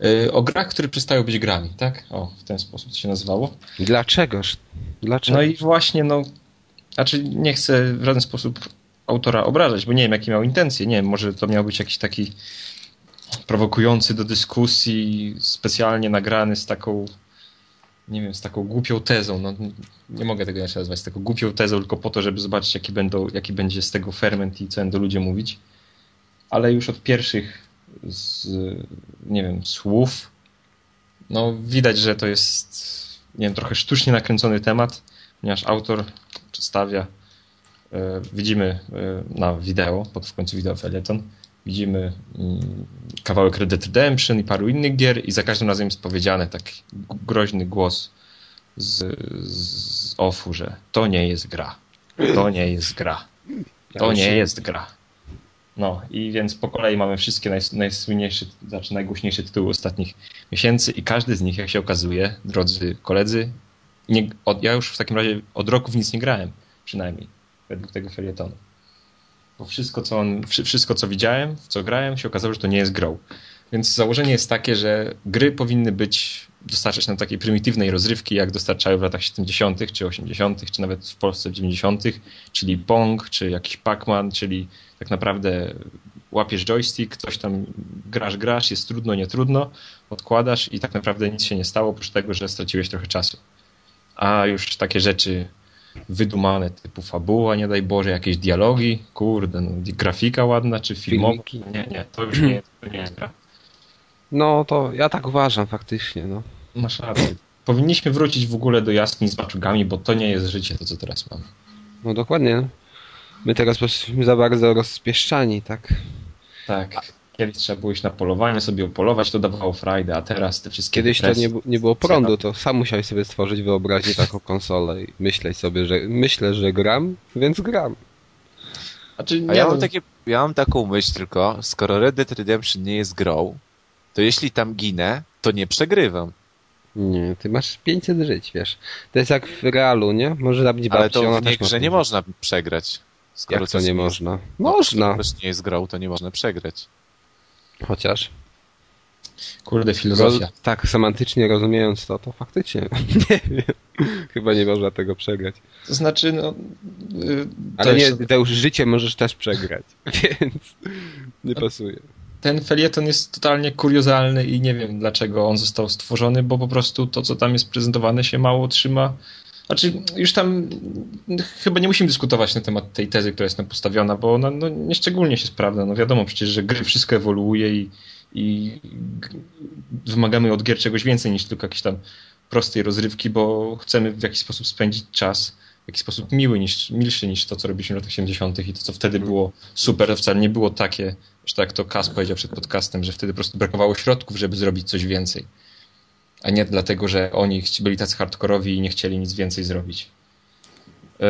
Speaker 3: e, o grach, które przestają być grami, tak? O, w ten sposób to się nazywało.
Speaker 1: Dlaczegoż? Dlaczego?
Speaker 3: No i właśnie, no, znaczy nie chcę w żaden sposób autora obrażać, bo nie wiem, jakie miał intencje. Nie wiem, może to miał być jakiś taki prowokujący do dyskusji, specjalnie nagrany z taką, nie wiem, z taką głupią tezą. No, nie mogę tego inaczej nazwać, z taką głupią tezą, tylko po to, żeby zobaczyć, jaki, będą, jaki będzie z tego ferment i co będą ludzie mówić. Ale już od pierwszych z, nie wiem, słów, no widać, że to jest, nie wiem, trochę sztucznie nakręcony temat, ponieważ autor przedstawia, e, widzimy e, na wideo, pod w końcu wideo felieton, widzimy mm, kawałek Red Dead Redemption i paru innych gier i za każdym razem jest powiedziane taki groźny głos z, z offu, że to nie jest gra. To nie jest gra. To nie jest gra. No i więc po kolei mamy wszystkie naj, najsłynniejsze, znaczy najgłośniejsze tytuły ostatnich miesięcy i każdy z nich, jak się okazuje, drodzy koledzy, nie, od, ja już w takim razie od roku w nic nie grałem, przynajmniej, według tego felietonu. Bo wszystko, co on, wszy- wszystko, co widziałem, w co grałem, się okazało, że to nie jest grą. Więc założenie jest takie, że gry powinny być, dostarczać nam takiej prymitywnej rozrywki, jak dostarczały w latach 70., czy 80., czy nawet w Polsce w 90., czyli Pong, czy jakiś Pac-Man, czyli tak naprawdę łapiesz joystick, coś tam grasz, grasz, jest trudno, nie trudno, odkładasz i tak naprawdę nic się nie stało, oprócz tego, że straciłeś trochę czasu. A już takie rzeczy wydumane, typu fabuła, nie daj Boże, jakieś dialogi, kurde, no, grafika ładna, czy filmowa. Nie, nie, to już nie, to nie jest gra.
Speaker 1: No to ja tak uważam faktycznie, no.
Speaker 3: Masz rację. Powinniśmy wrócić w ogóle do jaskini z maczugami, bo to nie jest życie, to co teraz mamy.
Speaker 1: No dokładnie. My teraz jesteśmy za bardzo rozpieszczani, tak?
Speaker 3: Tak. Kiedyś trzeba było iść na polowanie, sobie opolować, to dawało frajdę, a teraz te wszystkie
Speaker 1: Kiedyś to nie, nie było prądu, to sam musiałeś sobie stworzyć wyobraźnię taką konsolę i myśleć sobie, że myślę, że gram, więc gram.
Speaker 3: Znaczy,
Speaker 2: A
Speaker 3: nie,
Speaker 2: ja
Speaker 3: no,
Speaker 2: mam, takie, ja mam taką myśl tylko, skoro Red Dead Redemption nie jest grą, to jeśli tam ginę, to nie przegrywam.
Speaker 1: Nie, ty masz 500 żyć, wiesz. To jest jak w realu, nie? Może zabić babcię,
Speaker 2: Ale to w
Speaker 1: ma
Speaker 2: grze nie
Speaker 1: 500.
Speaker 2: można przegrać. Skoro
Speaker 1: Jak to
Speaker 2: coś
Speaker 1: nie
Speaker 2: jest-
Speaker 1: można?
Speaker 2: No,
Speaker 1: Można,
Speaker 2: Skoro coś nie jest grą, to nie można przegrać.
Speaker 1: Chociaż.
Speaker 3: kurde, filozofia.
Speaker 1: Roz, tak, semantycznie rozumiejąc to, to faktycznie. nie wiem. Chyba nie można tego przegrać.
Speaker 3: To znaczy, no... y, to
Speaker 1: Ale nie, to już życie możesz też przegrać, więc nie pasuje.
Speaker 3: ten felieton jest totalnie kuriozalny i nie wiem dlaczego on został stworzony, bo po prostu to, co tam jest prezentowane, się mało trzyma. Znaczy, już tam chyba nie musimy dyskutować na temat tej tezy, która jest tam postawiona, bo ona no, nieszczególnie się sprawdza. No wiadomo przecież, że gry wszystko ewoluuje i, i wymagamy od gier czegoś więcej niż tylko jakichś tam prostej rozrywki, bo chcemy w jakiś sposób spędzić czas w jakiś sposób miły niż, milszy niż to, co robiliśmy w latach 70. i to, co wtedy było super, to wcale nie było takie, że tak to Kas powiedział przed podcastem, że wtedy po prostu brakowało środków, żeby zrobić coś więcej. A nie dlatego, że oni byli tacy hardkorowi i nie chcieli nic więcej zrobić. Yy,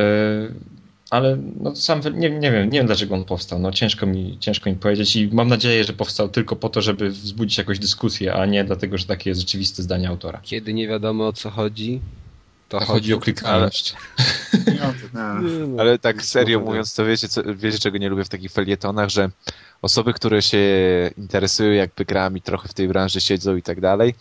Speaker 3: ale no sam nie, nie wiem, nie wiem dlaczego on powstał. No ciężko mi, ciężko mi powiedzieć i mam nadzieję, że powstał tylko po to, żeby wzbudzić jakąś dyskusję, a nie dlatego, że takie jest rzeczywiste zdanie autora.
Speaker 1: Kiedy nie wiadomo o co chodzi,
Speaker 3: to chodzi, chodzi o klikalność.
Speaker 2: Ale, ale tak serio mówiąc, to wiecie, co, wiecie, czego nie lubię w takich felietonach, że osoby, które się interesują jakby grami, trochę w tej branży siedzą i tak dalej,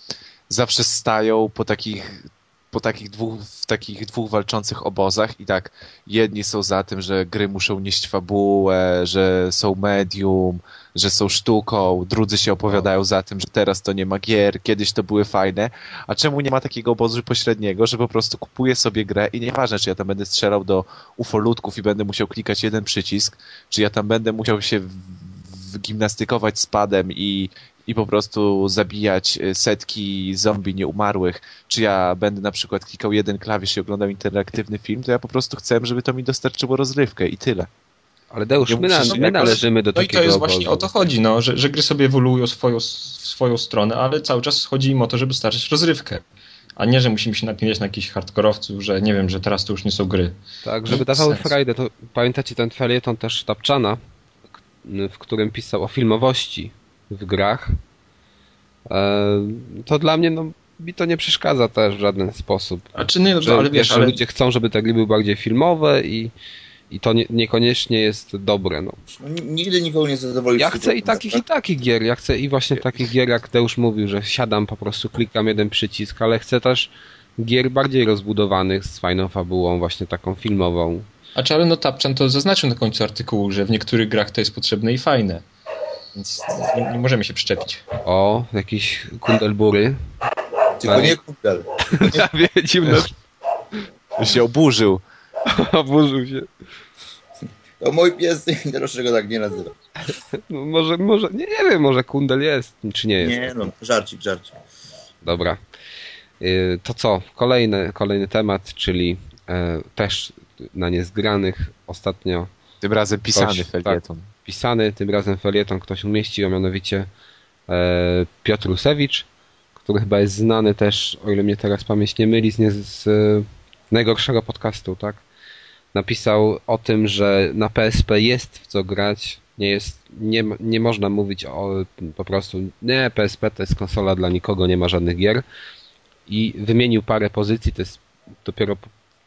Speaker 2: zawsze stają po takich po takich dwóch, w takich dwóch walczących obozach i tak jedni są za tym, że gry muszą nieść fabułę, że są medium, że są sztuką, drudzy się opowiadają za tym, że teraz to nie ma gier, kiedyś to były fajne, a czemu nie ma takiego obozu pośredniego, że po prostu kupuję sobie grę i nieważne, czy ja tam będę strzelał do ufolutków i będę musiał klikać jeden przycisk, czy ja tam będę musiał się gimnastykować spadem i, i po prostu zabijać e, setki zombie nieumarłych, czy ja będę na przykład klikał jeden klawisz i oglądał interaktywny film, to ja po prostu chcę, żeby to mi dostarczyło rozrywkę i tyle.
Speaker 1: Ale Deusz, my, na, my należymy do no takiego
Speaker 3: No i to jest właśnie o to chodzi, no, że, że gry sobie ewoluują swoją, w swoją stronę, ale cały czas chodzi im o to, żeby starczyć rozrywkę. A nie, że musimy się napinać na jakichś hardkorowców, że nie wiem, że teraz to już nie są gry.
Speaker 1: Tak, żeby dawały frajdę, to pamiętacie ten felieton też Tapczana, w którym pisał o filmowości w grach. E, to dla mnie, no, mi to nie przeszkadza też w żaden sposób.
Speaker 3: A czy nie, no, że, ale wiesz, ale...
Speaker 1: ludzie chcą, żeby te gry były bardziej filmowe i i to nie, niekoniecznie jest dobre. No.
Speaker 4: Nigdy nikogo nie zadowoli.
Speaker 1: Ja chcę i takich, tak? i takich gier. Ja chcę i właśnie takich gier, jak Teusz mówił, że siadam, po prostu klikam jeden przycisk, ale chcę też gier bardziej rozbudowanych z fajną fabułą, właśnie taką filmową.
Speaker 3: A czy ale no Tapczan to zaznaczył na końcu artykułu, że w niektórych grach to jest potrzebne i fajne. Więc nie, nie możemy się przyczepić.
Speaker 1: O, jakieś kundelbury.
Speaker 4: Tylko nie kundel.
Speaker 1: Ja wiem,
Speaker 2: się oburzył.
Speaker 1: Oburzył się.
Speaker 4: To mój pies proszę go tak nie nazywa.
Speaker 1: No może, może, nie, nie wiem, może kundel jest, czy nie jest.
Speaker 4: Nie, no, żarcik, żarcik.
Speaker 1: Dobra. Y, to co? Kolejny, kolejny temat, czyli e, też na niezgranych ostatnio.
Speaker 2: Tym razem pisany felieton. Tak,
Speaker 1: pisany, tym razem felieton ktoś umieścił, a mianowicie e, Piotr Rusewicz, który chyba jest znany też, o ile mnie teraz pamięć nie myli, z, z najgorszego podcastu, tak? napisał o tym, że na PSP jest w co grać. Nie, jest, nie, nie można mówić o po prostu nie, PSP to jest konsola dla nikogo, nie ma żadnych gier. I wymienił parę pozycji, to jest dopiero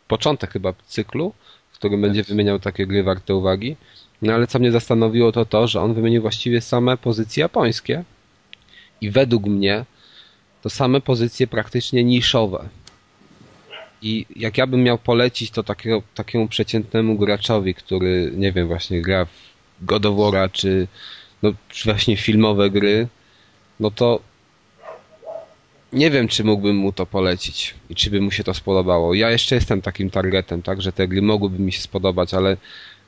Speaker 1: początek chyba cyklu, w którym będzie wymieniał takie gry warte uwagi. No ale co mnie zastanowiło to to, że on wymienił właściwie same pozycje japońskie. I według mnie to same pozycje praktycznie niszowe. I jak ja bym miał polecić to takiego, takiemu przeciętnemu graczowi, który, nie wiem, właśnie gra w God of czy, no, czy właśnie filmowe gry, no to nie wiem, czy mógłbym mu to polecić i czy by mu się to spodobało. Ja jeszcze jestem takim targetem, tak, że te gry mogłyby mi się spodobać, ale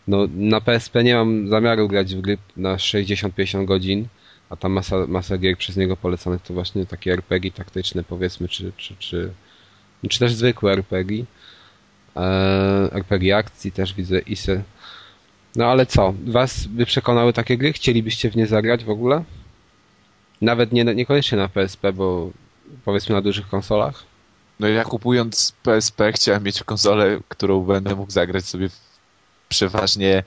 Speaker 1: no, na PSP nie mam zamiaru grać w gry na 60-50 godzin, a ta masa, masa gier przez niego polecanych to właśnie takie RPG taktyczne, powiedzmy, czy, czy, czy czy też zwykłe RPG. E, RPG akcji też widzę ISY. No ale co? Was by przekonały takie gry? Chcielibyście w nie zagrać w ogóle? Nawet nie, niekoniecznie na PSP, bo powiedzmy na dużych konsolach?
Speaker 2: No ja kupując PSP chciałem mieć konsolę, którą będę mógł zagrać sobie przeważnie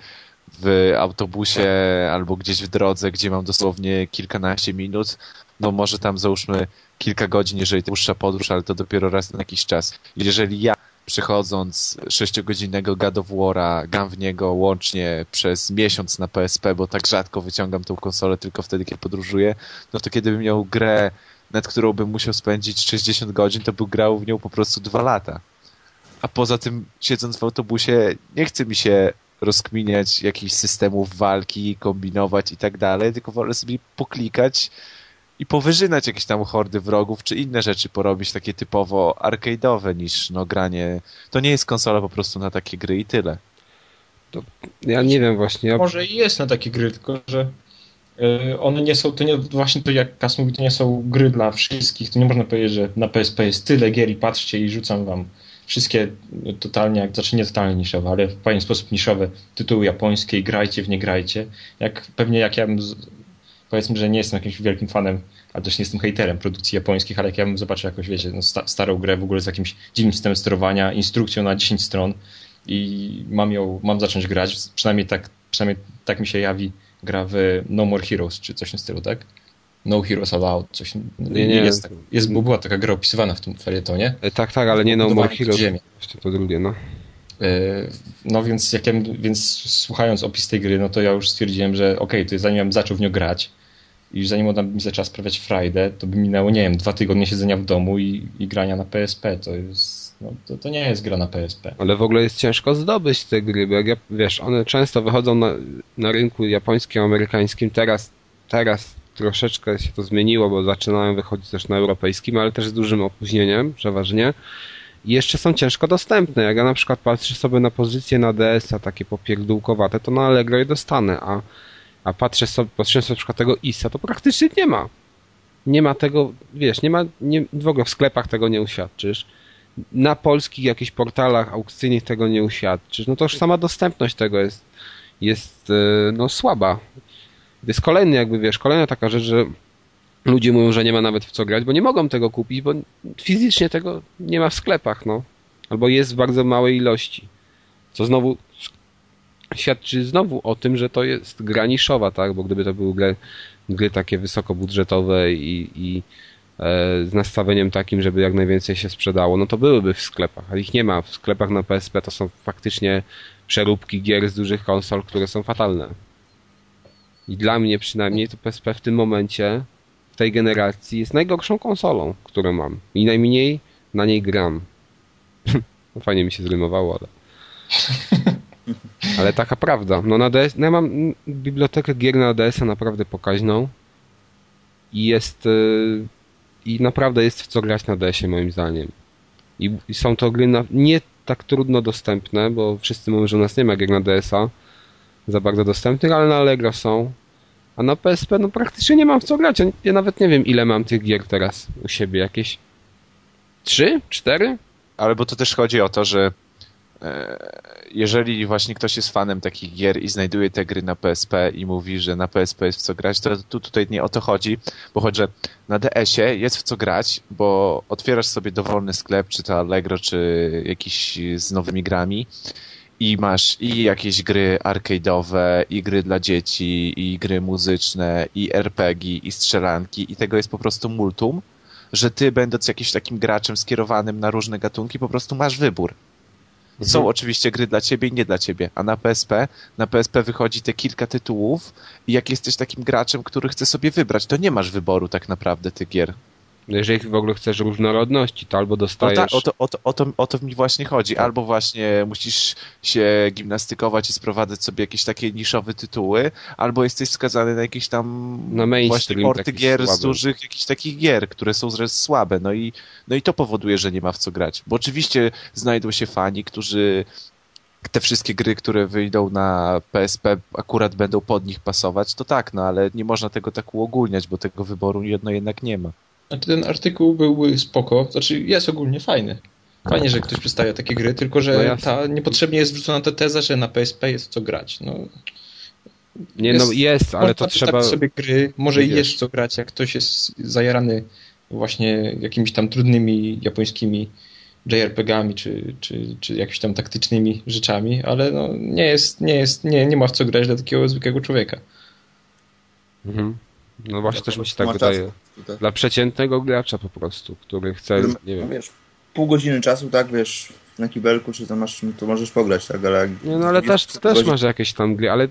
Speaker 2: w autobusie albo gdzieś w drodze, gdzie mam dosłownie kilkanaście minut. No może tam załóżmy kilka godzin, jeżeli to dłuższa podróż, ale to dopiero raz na jakiś czas. Jeżeli ja przechodząc sześciogodzinnego God of War'a, gam w niego łącznie przez miesiąc na PSP, bo tak rzadko wyciągam tą konsolę tylko wtedy, kiedy podróżuję, no to kiedy bym miał grę, nad którą bym musiał spędzić 60 godzin, to bym grał w nią po prostu dwa lata. A poza tym, siedząc w autobusie, nie chce mi się rozkminiać jakichś systemów walki, kombinować i tak dalej, tylko wolę sobie poklikać i powyżynać jakieś tam hordy wrogów, czy inne rzeczy porobić takie typowo arcade'owe niż no granie. To nie jest konsola po prostu na takie gry i tyle.
Speaker 1: To ja nie wiem właśnie. Ja...
Speaker 3: Może i jest na takie gry, tylko że Y, one nie są, to nie, właśnie to jak Kas mówi, to nie są gry dla wszystkich, to nie można powiedzieć, że na PSP jest tyle gier i patrzcie i rzucam wam wszystkie totalnie, znaczy nie totalnie niszowe, ale w pewien sposób niszowe tytuły japońskie i grajcie w nie grajcie. Jak, pewnie jak ja bym, powiedzmy, że nie jestem jakimś wielkim fanem, ale też nie jestem hejterem produkcji japońskich, ale jak ja bym zobaczył jakąś, wiecie, no, sta, starą grę w ogóle z jakimś dziwnym systemem sterowania, instrukcją na 10 stron i mam ją, mam zacząć grać, przynajmniej tak, przynajmniej tak mi się jawi gra w No More Heroes, czy coś w tym stylu, tak? No Heroes Allowed, coś. Nie, nie, jest, tak, jest, była taka gra opisywana w tym felietonie.
Speaker 1: E, tak, tak, ale nie No More Heroes. Ziemię. Właśnie to drugie, no.
Speaker 3: E, no więc, jak ja, więc słuchając opis tej gry, no to ja już stwierdziłem, że okej, okay, to zanim ja bym zaczął w nią grać i zanim ona mi zaczęła sprawiać frajdę, to by minęło, nie wiem, dwa tygodnie siedzenia w domu i, i grania na PSP. To jest, no, to, to nie jest gra na PSP.
Speaker 1: Ale w ogóle jest ciężko zdobyć te gry, bo jak ja, wiesz, one często wychodzą na, na rynku japońskim, amerykańskim. Teraz, teraz troszeczkę się to zmieniło, bo zaczynają wychodzić też na europejskim, ale też z dużym opóźnieniem przeważnie. I jeszcze są ciężko dostępne. Jak ja na przykład patrzę sobie na pozycje na DS-a, takie popierdółkowate, to na Allegro je dostanę, a, a patrzę sobie, patrzę sobie na przykład tego ISA, to praktycznie nie ma. Nie ma tego, wiesz, nie ma, nie, w ogóle w sklepach tego nie uświadczysz. Na polskich jakichś portalach aukcyjnych tego nie uświadczysz. No to już sama dostępność tego jest, jest e, no słaba jest kolejny jakby, wiesz, kolejna taka rzecz, że ludzie mówią, że nie ma nawet w co grać, bo nie mogą tego kupić, bo fizycznie tego nie ma w sklepach, no. Albo jest w bardzo małej ilości. Co znowu świadczy znowu o tym, że to jest gra niszowa, tak? Bo gdyby to były gry, gry takie wysokobudżetowe i, i e, z nastawieniem takim, żeby jak najwięcej się sprzedało, no to byłyby w sklepach, ale ich nie ma. W sklepach na PSP to są faktycznie przeróbki gier z dużych konsol, które są fatalne. I dla mnie przynajmniej to PSP w tym momencie, w tej generacji jest najgorszą konsolą, którą mam. I najmniej na niej gram. no fajnie mi się zrymowało, ale... ale taka prawda. No na DS, no ja mam bibliotekę gier na DS-a naprawdę pokaźną i jest yy, i naprawdę jest w co grać na DS-ie moim zdaniem. I, i są to gry na, nie tak trudno dostępne, bo wszyscy mówią, że u nas nie ma gier na DS-a, za bardzo dostępnych, ale na Allegro są. A na PSP no praktycznie nie mam w co grać. Ja nawet nie wiem ile mam tych gier teraz u siebie. Jakieś trzy? Cztery?
Speaker 2: Ale bo to też chodzi o to, że e, jeżeli właśnie ktoś jest fanem takich gier i znajduje te gry na PSP i mówi, że na PSP jest w co grać, to tu tutaj nie o to chodzi, bo chodzi, że na DS-ie jest w co grać, bo otwierasz sobie dowolny sklep, czy to Allegro, czy jakiś z nowymi grami i masz i jakieś gry arcade'owe, i gry dla dzieci, i gry muzyczne, i RPG, i strzelanki, i tego jest po prostu multum, że ty, będąc jakimś takim graczem skierowanym na różne gatunki, po prostu masz wybór. Mhm. Są oczywiście gry dla ciebie i nie dla ciebie, a na PSP, na PSP wychodzi te kilka tytułów i jak jesteś takim graczem, który chce sobie wybrać, to nie masz wyboru tak naprawdę tych gier.
Speaker 1: No jeżeli w ogóle chcesz różnorodności, to albo dostajesz... No
Speaker 2: ta, o, to, o, to, o, to, o to mi właśnie chodzi. Albo właśnie musisz się gimnastykować i sprowadzać sobie jakieś takie niszowe tytuły, albo jesteś skazany na jakieś tam
Speaker 1: na
Speaker 2: właśnie porty gier słaby. z dużych jakichś takich gier, które są zresztą słabe. No i, no i to powoduje, że nie ma w co grać. Bo oczywiście znajdą się fani, którzy te wszystkie gry, które wyjdą na PSP akurat będą pod nich pasować, to tak, no ale nie można tego tak uogólniać, bo tego wyboru jedno jednak nie ma.
Speaker 3: Znaczy ten artykuł był spoko, znaczy jest ogólnie fajny. Fajnie, że ktoś przedstawia takie gry, tylko że no ta niepotrzebnie jest wrzucona ta teza, że na PSP jest co grać. No,
Speaker 1: nie, jest, no jest, ale to trzeba...
Speaker 3: sobie gry, może i jest co grać, jak ktoś jest zajarany właśnie jakimiś tam trudnymi japońskimi JRPG-ami, czy, czy, czy jakimiś tam taktycznymi rzeczami, ale no, nie jest, nie jest, nie, nie ma w co grać dla takiego zwykłego człowieka.
Speaker 1: Mhm. No właśnie też mi się tak wydaje. Czas, Dla przeciętnego gracza po prostu, który chce, no, nie wiem.
Speaker 4: Wiesz, pół godziny czasu, tak, wiesz, na kibelku, czy to masz, to możesz pograć, tak, ale...
Speaker 1: Nie, no ale też, też godzin... masz jakieś tam gry, ale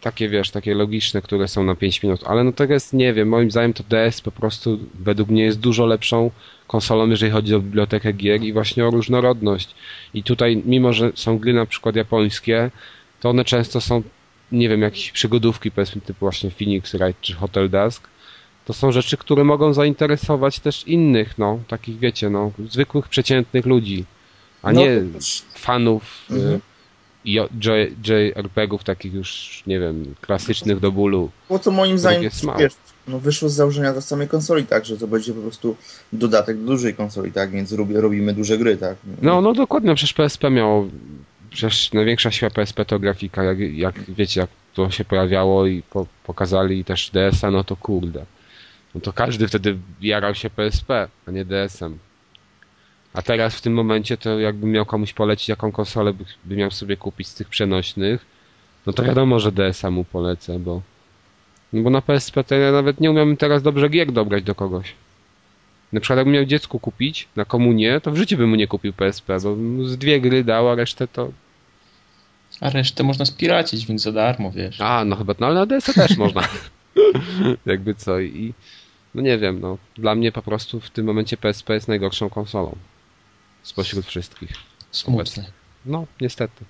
Speaker 1: takie, wiesz, takie logiczne, które są na 5 minut, ale no tego jest, nie wiem, moim zdaniem to DS po prostu według mnie jest dużo lepszą konsolą, jeżeli chodzi o bibliotekę gier i właśnie o różnorodność. I tutaj, mimo że są gry na przykład japońskie, to one często są nie wiem, jakieś przygodówki, powiedzmy, typu właśnie Phoenix Wright czy Hotel Dusk, to są rzeczy, które mogą zainteresować też innych, no, takich wiecie, no, zwykłych, przeciętnych ludzi, a no, nie fanów y, mhm. JRPG-ów takich już, nie wiem, klasycznych do bólu.
Speaker 4: Bo to moim zdaniem
Speaker 1: jest
Speaker 4: wiesz, no wyszło z założenia do samej konsoli, tak, że to będzie po prostu dodatek do dużej konsoli, tak, więc robi, robimy duże gry, tak.
Speaker 1: No, no dokładnie, przecież PSP miało, przecież największa siła PSP to grafika, jak, jak wiecie, jak to się pojawiało i po, pokazali też DS-a, no to kurde. No to każdy wtedy jarał się PSP, a nie DS-em. A teraz w tym momencie to jakbym miał komuś polecić, jaką konsolę by, by miał sobie kupić z tych przenośnych, no to wiadomo, że DS-a mu polecę, bo no bo na PSP to ja nawet nie umiem teraz dobrze gier dobrać do kogoś. Na przykład jakbym miał dziecku kupić na komunię, to w życiu bym mu nie kupił PSP, bo z dwie gry dał, a resztę to...
Speaker 3: A resztę można spiracić, więc za darmo, wiesz.
Speaker 1: A, no chyba, no ale na DS też można. Jakby co i... No nie wiem, no. Dla mnie po prostu w tym momencie PSP jest najgorszą konsolą. Spośród wszystkich.
Speaker 3: Smutne.
Speaker 1: No, niestety.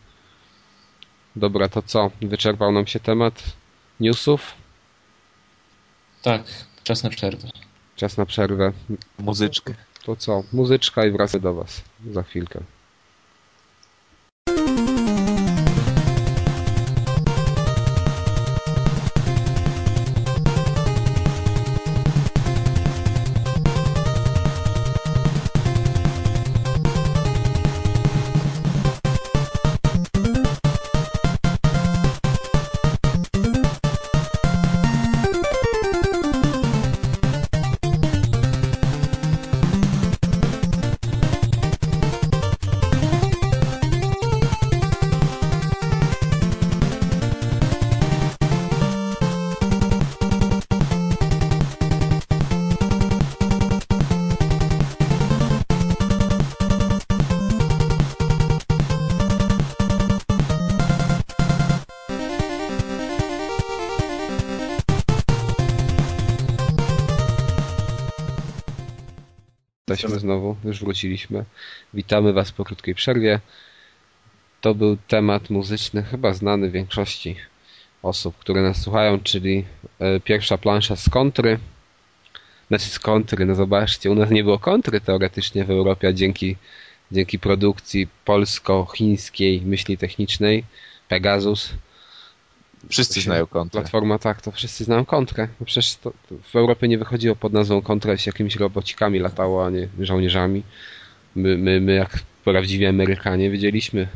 Speaker 1: Dobra, to co? Wyczerpał nam się temat newsów?
Speaker 3: Tak, czas na przerwę.
Speaker 1: Czas na przerwę.
Speaker 2: Muzyczkę.
Speaker 1: To co? Muzyczka i wracamy do Was za chwilkę. Jesteśmy znowu, już wróciliśmy. Witamy Was po krótkiej przerwie. To był temat muzyczny, chyba znany większości osób, które nas słuchają, czyli e, pierwsza plansza z kontry. Znaczy z kontry, no zobaczcie, u nas nie było kontry teoretycznie w Europie, dzięki, dzięki produkcji polsko-chińskiej myśli technicznej Pegasus
Speaker 2: Wszyscy znają kontrę.
Speaker 1: Platforma tak, to wszyscy znają kontrę. No przecież to, to w Europie nie wychodziło pod nazwą kontra, z jakimiś robocikami latało, a nie żołnierzami. My, my, my jak prawdziwi Amerykanie wiedzieliśmy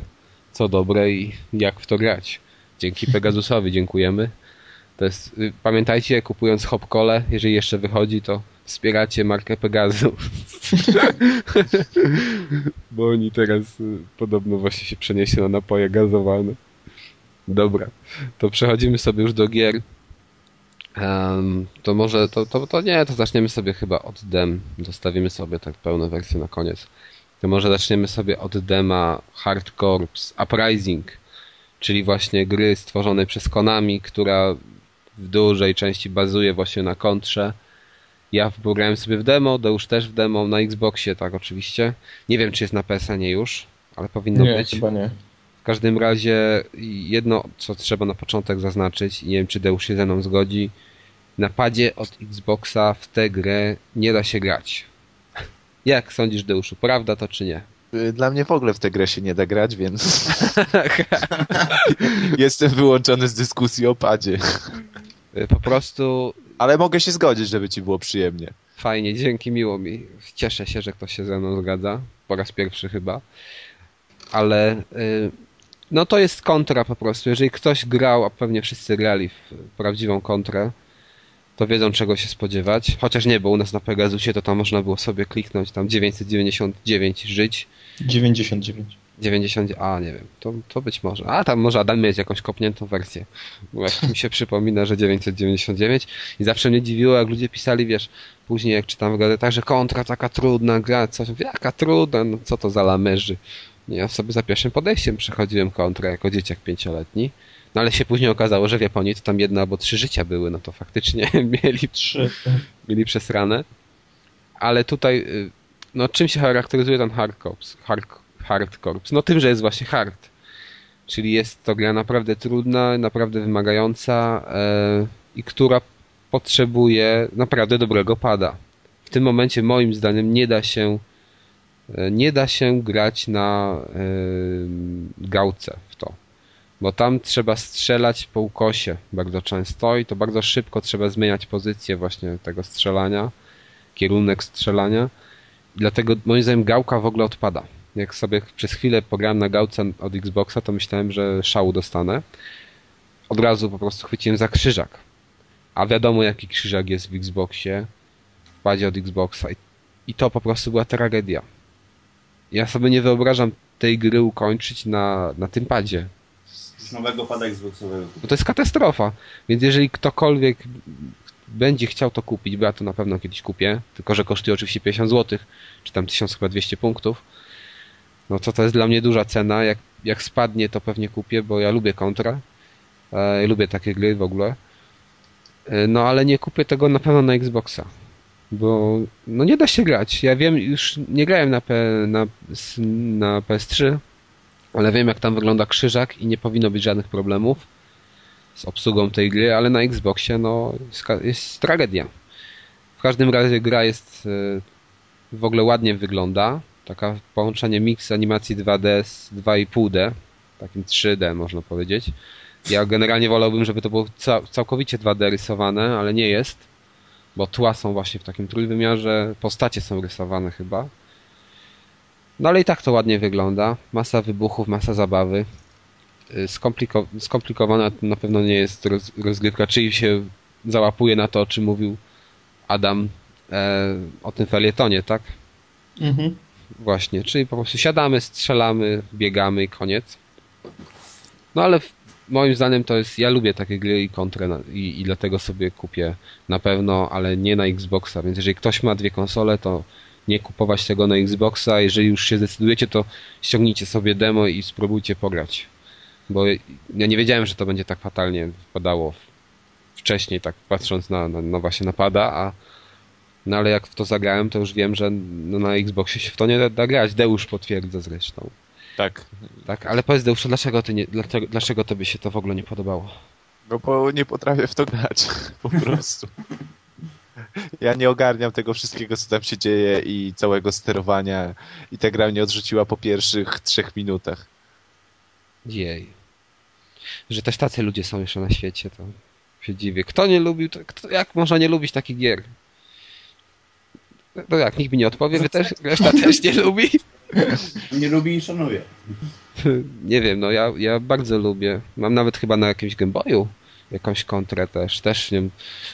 Speaker 1: co dobre i jak w to grać. Dzięki Pegasusowi dziękujemy. To jest, y, pamiętajcie, kupując Hopkole, jeżeli jeszcze wychodzi, to wspieracie markę Pegasus. Bo oni teraz y, podobno właśnie się przeniesie na napoje gazowane. Dobra, to przechodzimy sobie już do gier. Um, to może, to, to, to nie, to zaczniemy sobie chyba od dem. Zostawimy sobie tak pełną wersję na koniec. To może zaczniemy sobie od dema Hard Corps Uprising, czyli właśnie gry stworzonej przez Konami, która w dużej części bazuje właśnie na kontrze. Ja grałem sobie w demo, już też w demo, na Xboxie, tak oczywiście. Nie wiem, czy jest na PSN już, ale powinno
Speaker 3: nie,
Speaker 1: być.
Speaker 3: chyba nie.
Speaker 1: W każdym razie jedno, co trzeba na początek zaznaczyć, i nie wiem, czy Deusz się ze mną zgodzi, na padzie od Xboxa w tę grę nie da się grać. Jak sądzisz, Deuszu, prawda to czy nie?
Speaker 2: Y, Dla mnie w ogóle w tę grę się nie da grać, więc jestem wyłączony z dyskusji o padzie.
Speaker 1: Po prostu
Speaker 2: Ale mogę się zgodzić, żeby ci było przyjemnie.
Speaker 1: fajnie, dzięki, miło mi. Cieszę się, że ktoś się ze mną zgadza. Po raz pierwszy chyba. Ale y, no to jest kontra po prostu. Jeżeli ktoś grał, a pewnie wszyscy grali w prawdziwą kontrę, to wiedzą czego się spodziewać. Chociaż nie, bo u nas na Pegasusie to tam można było sobie kliknąć tam 999 żyć.
Speaker 3: 99.
Speaker 1: 90, a nie wiem, to, to być może. A tam może Adam mieć jakąś kopniętą wersję. Bo jak mi się przypomina, że 999 i zawsze mnie dziwiło, jak ludzie pisali, wiesz, później jak czytam w gazetach, że kontra taka trudna gra, coś, jaka trudna, no co to za lamerzy. Ja sobie za pierwszym podejściem przechodziłem kontrę jako dzieciak pięcioletni. No ale się później okazało, że w Japonii to tam jedno albo trzy życia były, no to faktycznie mieli,
Speaker 3: Trzy.
Speaker 1: mieli przesrane. Ale tutaj, y, no czym się charakteryzuje ten Hard Corps? Hard, hard Corps? No tym, że jest właśnie hard. Czyli jest to gra naprawdę trudna, naprawdę wymagająca e, i która potrzebuje naprawdę dobrego pada. W tym momencie moim zdaniem nie da się nie da się grać na e, gałce w to. bo tam trzeba strzelać po ukosie bardzo często i to bardzo szybko trzeba zmieniać pozycję właśnie tego strzelania, kierunek strzelania. Dlatego moim zdaniem gałka w ogóle odpada. Jak sobie przez chwilę pograłem na gałce od Xboxa, to myślałem, że szału dostanę. Od razu po prostu chwyciłem za krzyżak. A wiadomo jaki krzyżak jest w Xboxie, w padzie od Xboxa. I to po prostu była tragedia. Ja sobie nie wyobrażam tej gry ukończyć na, na tym padzie.
Speaker 4: Z nowego pada Xboxowego.
Speaker 1: Bo to jest katastrofa. Więc jeżeli ktokolwiek będzie chciał to kupić, bo ja to na pewno kiedyś kupię, tylko że kosztuje oczywiście 50 zł, czy tam 1200 punktów, no to to jest dla mnie duża cena. Jak, jak spadnie, to pewnie kupię, bo ja lubię kontra. E, lubię takie gry w ogóle. E, no ale nie kupię tego na pewno na Xboxa. Bo no nie da się grać. Ja wiem, już nie grałem na, P, na, na PS3, ale wiem jak tam wygląda krzyżak i nie powinno być żadnych problemów z obsługą tej gry, ale na Xboxie no jest, jest tragedia. W każdym razie gra jest e, w ogóle ładnie wygląda. Taka połączenie mix animacji 2D z 2,5D, takim 3D można powiedzieć. Ja generalnie wolałbym, żeby to było całkowicie 2D rysowane, ale nie jest, bo tła są właśnie w takim trójwymiarze, postacie są rysowane chyba. No ale i tak to ładnie wygląda. Masa wybuchów, masa zabawy. Y, skompliko skomplikowana na pewno nie jest roz rozgrywka, czyli się załapuje na to, o czym mówił Adam e, o tym felietonie, tak? Mhm. Właśnie, czyli po prostu siadamy, strzelamy, biegamy i koniec. No ale moim zdaniem to jest, ja lubię takie gry i kontrę i, i dlatego sobie kupię na pewno, ale nie na Xboxa, więc jeżeli ktoś ma dwie konsole, to nie kupować tego na Xboxa, jeżeli już się zdecydujecie, to ściągnijcie sobie demo i spróbujcie pograć. Bo ja nie wiedziałem, że to będzie tak fatalnie wypadało wcześniej, tak patrząc na, na, na właśnie napada, a no ale jak w to zagrałem, to już wiem, że no, na Xboxie się w to nie da, da grać. Deusz potwierdza zresztą.
Speaker 2: Tak.
Speaker 1: Tak, ale powiedz Deuszu, dlaczego, ty nie, dlaczego, dlaczego tobie się to w ogóle nie podobało?
Speaker 2: No bo nie potrafię w to grać, po prostu. Ja nie ogarniam tego wszystkiego, co tam się dzieje i całego sterowania i ta gra mnie odrzuciła po pierwszych trzech minutach.
Speaker 1: Jej. Że też tacy ludzie są jeszcze na świecie, to się dziwię. Kto nie lubił, to, kto, jak można nie lubić takich gier? No jak, nikt mi nie odpowie, wy też, reszta też nie lubi?
Speaker 4: Nie lubi i szanuje.
Speaker 1: Nie wiem, no ja, ja bardzo lubię. Mam nawet chyba na jakimś Gameboyu jakąś kontrę też. Też nie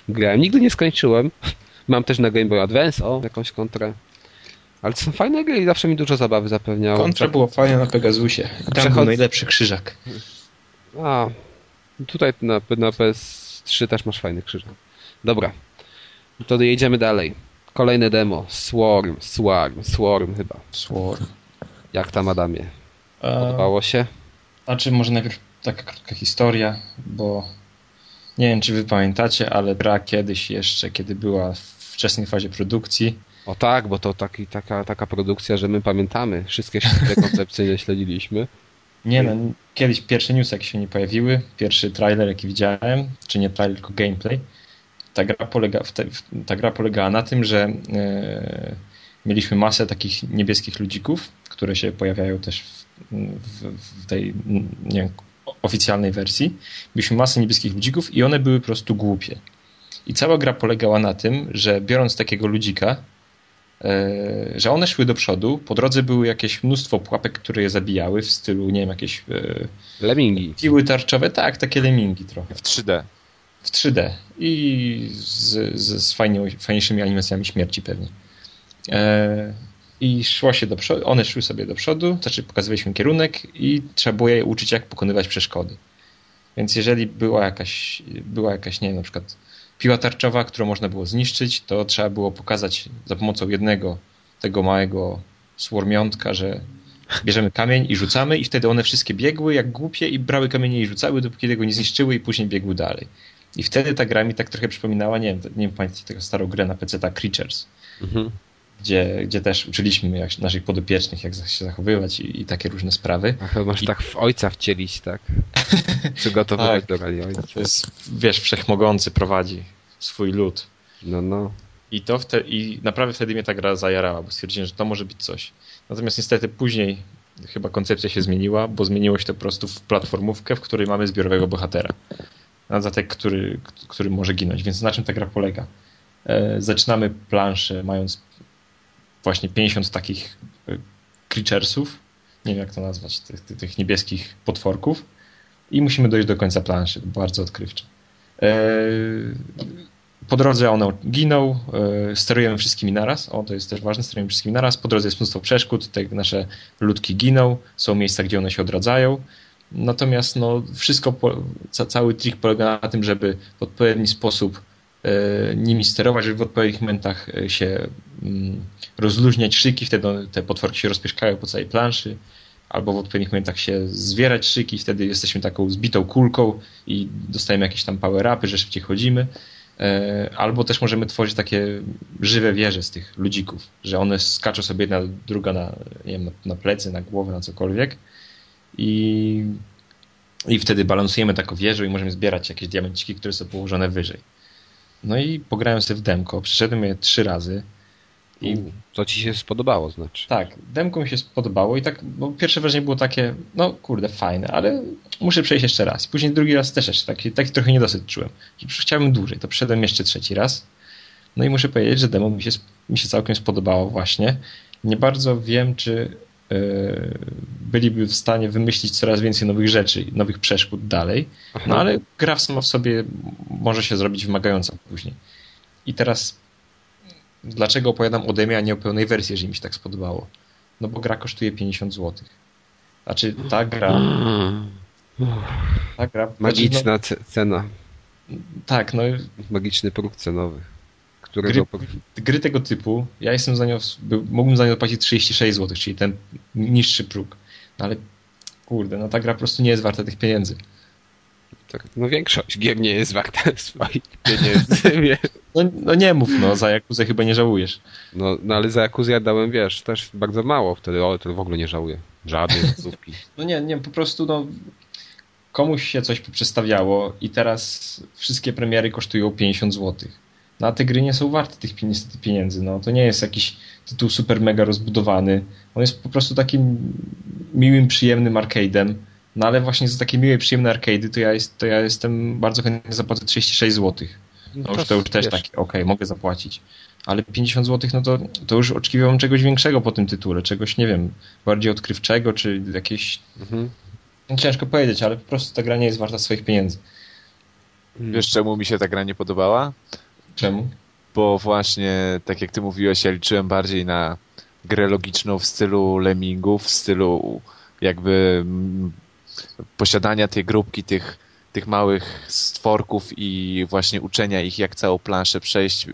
Speaker 1: grałem. Nigdy nie skończyłem. Mam też na Game Boy Advance, o, jakąś kontrę. Ale to są fajne gry i zawsze mi dużo zabawy zapewniało.
Speaker 3: Kontra było fajne na Pegasusie. Tam Przechod... był najlepszy krzyżak.
Speaker 1: A, tutaj na, na PS3 też masz fajny krzyżak. Dobra, to jedziemy dalej. Kolejne demo. Swarm, Swarm, Swarm chyba.
Speaker 3: Swarm.
Speaker 1: Jak tam Adamie? Podobało się?
Speaker 3: Znaczy może najpierw taka krótka historia, bo nie wiem czy wy pamiętacie, ale gra kiedyś jeszcze, kiedy była w wczesnej fazie produkcji.
Speaker 1: O tak, bo to taki, taka, taka produkcja, że my pamiętamy. Wszystkie te koncepcyjne śledziliśmy.
Speaker 3: Nie no, kiedyś pierwsze newsy jak się nie pojawiły, pierwszy trailer jaki widziałem, czy nie trailer, tylko gameplay, ta gra, polega, ta gra polegała na tym, że e, mieliśmy masę takich niebieskich ludzików, które się pojawiają też w, w, w tej nie wiem, oficjalnej wersji. Mieliśmy masę niebieskich ludzików i one były po prostu głupie. I cała gra polegała na tym, że biorąc takiego ludzika, e, że one szły do przodu, po drodze były jakieś mnóstwo pułapek, które je zabijały w stylu, nie wiem, jakieś...
Speaker 1: E, lemingi.
Speaker 3: Piły tarczowe, tak, takie lemingi trochę.
Speaker 2: W 3D
Speaker 3: w 3D i z, z, z fajnie, fajniejszymi animacjami śmierci pewnie. E, I szło się do przodu, one szły sobie do przodu, znaczy pokazywaliśmy kierunek i trzeba było je uczyć, jak pokonywać przeszkody. Więc jeżeli była jakaś, była jakaś, nie wiem, na przykład piła tarczowa, którą można było zniszczyć, to trzeba było pokazać za pomocą jednego tego małego słormiątka, że bierzemy kamień i rzucamy i wtedy one wszystkie biegły jak głupie i brały kamienie i rzucały, dopóki tego nie zniszczyły i później biegły dalej. I wtedy ta gra mi tak trochę przypominała, nie wiem, nie wiem pamiętacie tego starą grę na PC, ta Creatures, mhm. gdzie, gdzie też uczyliśmy jak, naszych podopiecznych, jak się zachowywać i, i takie różne sprawy.
Speaker 1: A chyba masz
Speaker 3: I...
Speaker 1: tak w ojca wcielić, tak? Przygotowywać tak, do roli ojca.
Speaker 3: To jest, wiesz, wszechmogący prowadzi swój lud.
Speaker 1: No, no.
Speaker 3: I, to wte, I naprawdę wtedy mnie ta gra zajarała, bo stwierdziłem, że to może być coś. Natomiast niestety później chyba koncepcja się zmieniła, bo zmieniło się to po prostu w platformówkę, w której mamy zbiorowego bohatera. Na zatek, który, który może ginąć. Więc na czym ta gra polega? E, zaczynamy planszę mając właśnie 50 takich e, creaturesów, nie wiem jak to nazwać, tych, tych, niebieskich potworków i musimy dojść do końca planszy. Bardzo odkrywcze. E, po drodze one giną, sterujemy wszystkimi naraz. O, to jest też ważne, sterujemy wszystkimi naraz. Po drodze jest mnóstwo przeszkód, te nasze ludki giną, są miejsca, gdzie one się odradzają. Natomiast no, wszystko, cały trik polega na tym, żeby w odpowiedni sposób e, nimi sterować, żeby w odpowiednich momentach się mm, rozluźniać szyki, wtedy te potworki się rozpieszkają po całej planszy albo w odpowiednich momentach się zwierać szyki, wtedy jesteśmy taką zbitą kulką i dostajemy jakieś tam power-upy, że szybciej chodzimy. E, albo też możemy tworzyć takie żywe wieże z tych ludzików, że one skaczą sobie jedna druga na, nie wiem, na plecy, na głowę, na cokolwiek i, i wtedy balansujemy taką wieżę i możemy zbierać jakieś diamenciki, które są położone wyżej. No i pograłem sobie w demko, przeszedłem je trzy razy.
Speaker 1: I co ci się spodobało, znaczy?
Speaker 3: Tak, demko mi się spodobało i tak, bo pierwsze wrażenie było takie, no kurde, fajne, ale muszę przejść jeszcze raz. Później drugi raz też jeszcze taki, taki trochę niedosyt czułem. Chciałbym dłużej, to przeszedłem jeszcze trzeci raz. No i muszę powiedzieć, że demo mi się, mi się całkiem spodobało właśnie. Nie bardzo wiem, czy byliby w stanie wymyślić coraz więcej nowych rzeczy, nowych przeszkód dalej, no ale gra sama w sobie może się zrobić wymagająca później. I teraz dlaczego opowiadam o demie, a nie o pełnej wersji, jeżeli mi się tak spodobało? No bo gra kosztuje 50 zł. Znaczy ta gra...
Speaker 1: Ta gra Magiczna no, cena.
Speaker 3: Tak, no...
Speaker 1: Magiczny próg cenowy.
Speaker 3: Gry, gry tego typu, ja jestem za nią, mógłbym za nią płacić 36 zł, czyli ten niższy próg. No ale kurde, no ta gra po prostu nie jest warta tych pieniędzy.
Speaker 1: Tak, no większość gier nie jest warta swoich pieniędzy.
Speaker 3: No, no nie mów, no, za Jakuzę chyba nie żałujesz.
Speaker 1: No, no ale za Jakuzę ja dałem, wiesz, też bardzo mało wtedy, o, to w ogóle nie żałuję. Żadnej złotówki.
Speaker 3: no nie, nie, po prostu no komuś się coś przestawiało i teraz wszystkie premiery kosztują 50 zł. No a te gry nie są warte tych niestety pieniędzy. No, to nie jest jakiś tytuł super mega rozbudowany. On jest po prostu takim miłym, przyjemnym arcade'em no ale właśnie za takie miłe, przyjemne arcade to ja, jest, to ja jestem bardzo chętnie zapłacę 36 zł. No, no już to już też takie, okej, okay, mogę zapłacić. Ale 50 zł, no to, to już oczekiwałem czegoś większego po tym tytule, czegoś, nie wiem, bardziej odkrywczego, czy jakieś... Mhm. No, ciężko powiedzieć, ale po prostu ta gra nie jest warta swoich pieniędzy.
Speaker 2: Wiesz, czemu mi się ta gra nie podobała?
Speaker 3: Czemu?
Speaker 2: Bo właśnie, tak jak ty mówiłeś, ja liczyłem bardziej na grę logiczną w stylu lemmingów, w stylu jakby posiadania tej grupki tych, tych małych stworków i właśnie uczenia ich, jak całą planszę przejść, e,